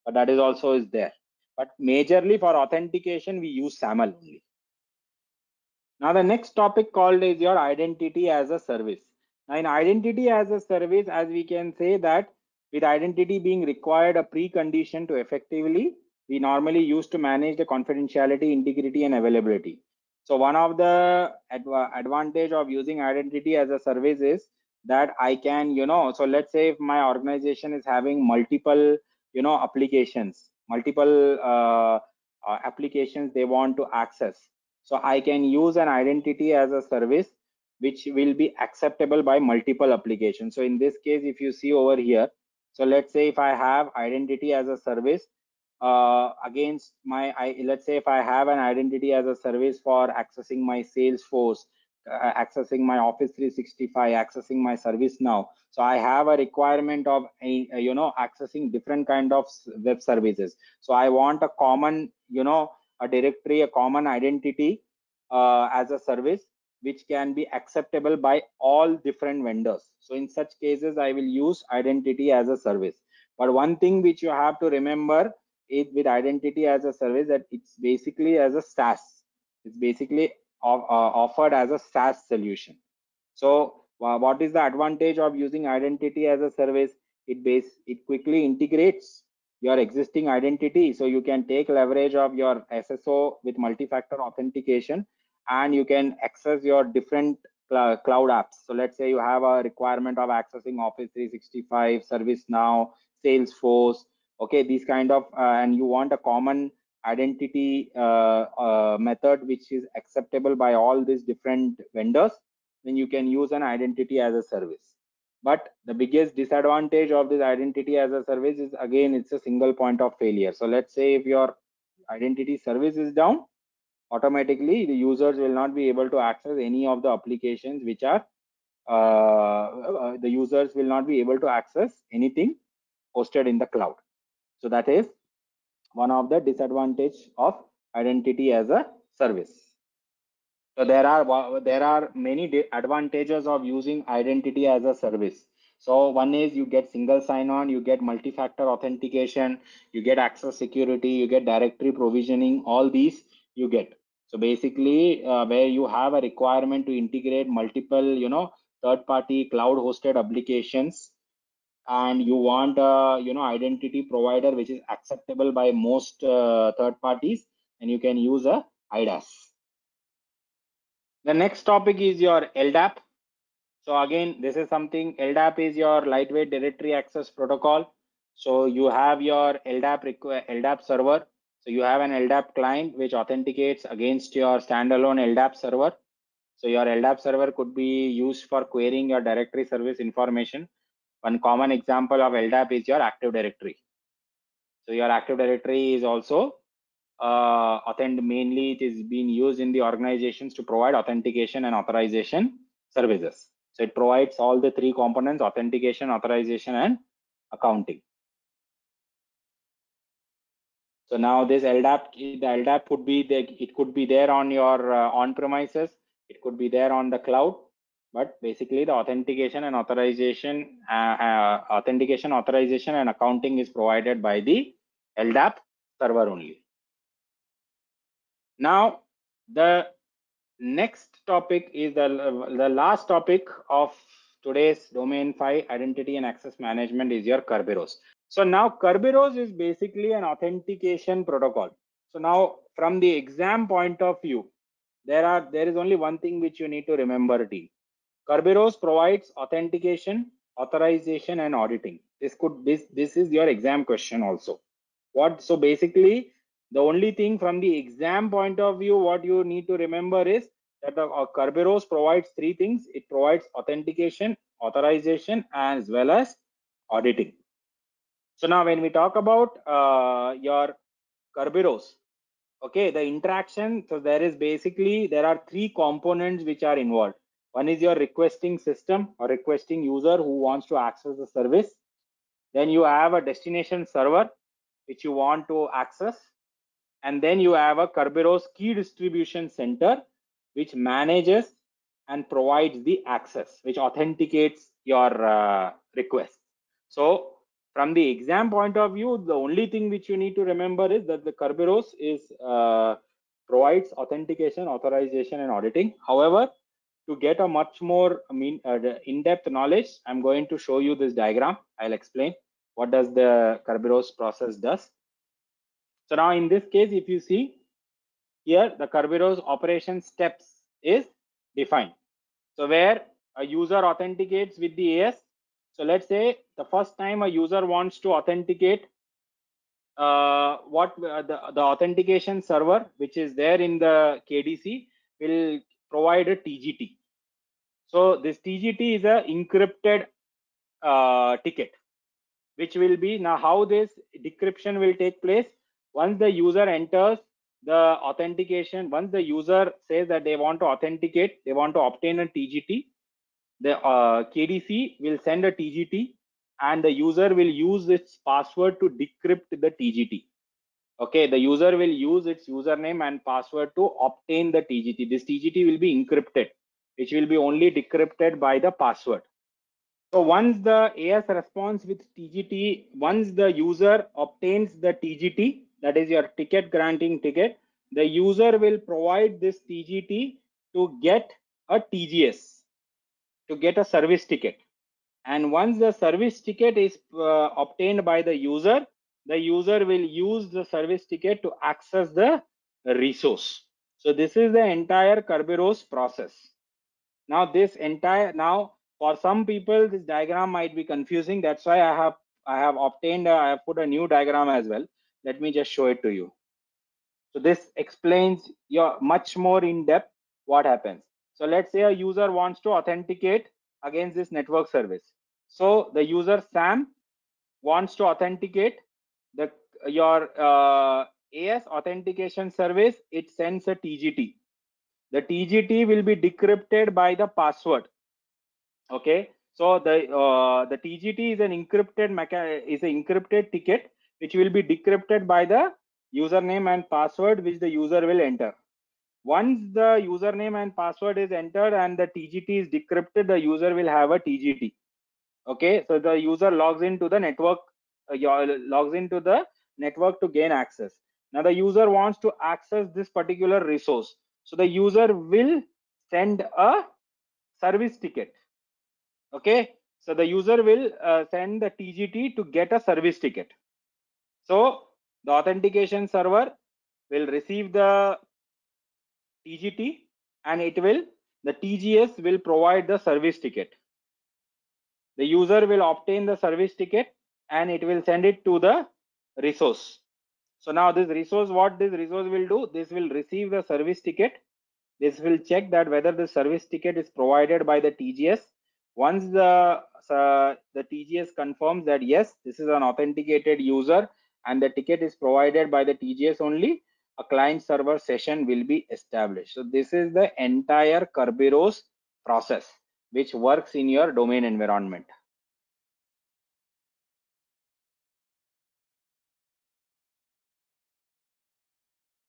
But that is also is there. But majorly for authentication, we use SAML only. Now the next topic called is your identity as a service. Now in identity as a service, as we can say that with identity being required a precondition to effectively, we normally use to manage the confidentiality, integrity and availability. So one of the adva advantage of using identity as a service is that I can, you know, so let's say if my organization is having multiple, you know, applications, multiple uh, uh, applications they want to access. So I can use an identity as a service which will be acceptable by multiple applications. So in this case, if you see over here, so let's say if I have identity as a service uh, against my, I, let's say if I have an identity as a service for accessing my Salesforce, uh, accessing my Office 365, accessing my ServiceNow So I have a requirement of, you know, accessing different kind of web services. So I want a common, you know, a directory, a common identity uh, as a service which can be acceptable by all different vendors. So in such cases, I will use identity as a service. But one thing which you have to remember is with identity as a service that it's basically as a SaaS. It's basically of, uh, offered as a SaaS solution. So what is the advantage of using identity as a service? It base it quickly integrates your existing identity, so you can take leverage of your SSO with multi-factor authentication and you can access your different cl cloud apps. So let's say you have a requirement of accessing Office 365, Service ServiceNow, Salesforce, okay, these kind of, uh, and you want a common identity uh, uh, method which is acceptable by all these different vendors, then you can use an identity as a service. But the biggest disadvantage of this identity as a service is again, it's a single point of failure. So let's say if your identity service is down, automatically the users will not be able to access any of the applications which are uh, the users will not be able to access anything hosted in the cloud so that is one of the disadvantage of identity as a service so there are there are many advantages of using identity as a service so one is you get single sign-on, you get multi-factor authentication, you get access security, you get directory provisioning, all these you get. So basically, uh, where you have a requirement to integrate multiple, you know, third-party cloud-hosted applications, and you want a, you know, identity provider which is acceptable by most uh, third parties, and you can use a IDaaS. The next topic is your LDAP. So again, this is something LDAP is your lightweight directory access protocol. So you have your LDAP LDAP server. So you have an LDAP client which authenticates against your standalone LDAP server. So your LDAP server could be used for querying your directory service information. One common example of LDAP is your Active Directory. So your Active Directory is also uh, mainly it is being used in the organizations to provide authentication and authorization services. So it provides all the three components, authentication, authorization, and accounting. So now this LDAP, the LDAP could be the, it could be there on your uh, on premises, it could be there on the cloud, but basically the authentication and authorization, uh, uh, authentication, authorization and accounting is provided by the LDAP server only. Now the next topic is the, the last topic of today's domain 5 identity and access management is your Kerberos. So now Kerberos is basically an authentication protocol. So now from the exam point of view, there are there is only one thing which you need to remember. Kerberos provides authentication, authorization and auditing. This could this this is your exam question also. What so basically the only thing from the exam point of view what you need to remember is that the uh, Kerberos provides three things. It provides authentication, authorization as well as auditing. So now when we talk about uh, your Kerberos, okay, the interaction, so there is basically, there are three components which are involved. One is your requesting system or requesting user who wants to access the service. Then you have a destination server which you want to access. And then you have a Kerberos key distribution center which manages and provides the access, which authenticates your uh, request. So from the exam point of view, the only thing which you need to remember is that the Kerberos is uh, provides authentication, authorization, and auditing. However, to get a much more I mean, uh, in-depth knowledge, I'm going to show you this diagram. I'll explain what does the Kerberos process does. So now in this case, if you see here, the Kerberos operation steps is defined. So where a user authenticates with the AS, so let's say the first time a user wants to authenticate uh, what uh, the, the authentication server, which is there in the KDC, will provide a TGT. So this TGT is a encrypted uh, ticket, which will be now how this decryption will take place. Once the user enters the authentication, once the user says that they want to authenticate, they want to obtain a TGT, the uh, KDC will send a TGT and the user will use its password to decrypt the TGT. Okay, the user will use its username and password to obtain the TGT. This TGT will be encrypted, which will be only decrypted by the password. So once the AS responds with TGT, once the user obtains the TGT, that is your ticket granting ticket, the user will provide this TGT to get a TGS to get a service ticket. And once the service ticket is uh, obtained by the user, the user will use the service ticket to access the resource. So this is the entire Kerberos process. Now this entire, now for some people, this diagram might be confusing. That's why I have, I have obtained, a, I have put a new diagram as well. Let me just show it to you. So this explains your much more in depth what happens. So let's say a user wants to authenticate against this network service. So the user Sam wants to authenticate the your uh, AS authentication service. It sends a TGT. The TGT will be decrypted by the password. Okay. So the uh, the TGT is an encrypted is an encrypted ticket which will be decrypted by the username and password which the user will enter. Once the username and password is entered and the TGT is decrypted, the user will have a TGT. Okay, so the user logs into the network, uh, logs into the network to gain access. Now the user wants to access this particular resource. So the user will send a service ticket. Okay, so the user will uh, send the TGT to get a service ticket. So the authentication server will receive the TGT and it will the TGS will provide the service ticket. The user will obtain the service ticket and it will send it to the resource. So now this resource, what this resource will do, this will receive the service ticket. This will check that whether the service ticket is provided by the TGS. Once the uh, the TGS confirms that yes, this is an authenticated user and the ticket is provided by the TGS only, a client server session will be established. So this is the entire Kerberos process which works in your domain environment.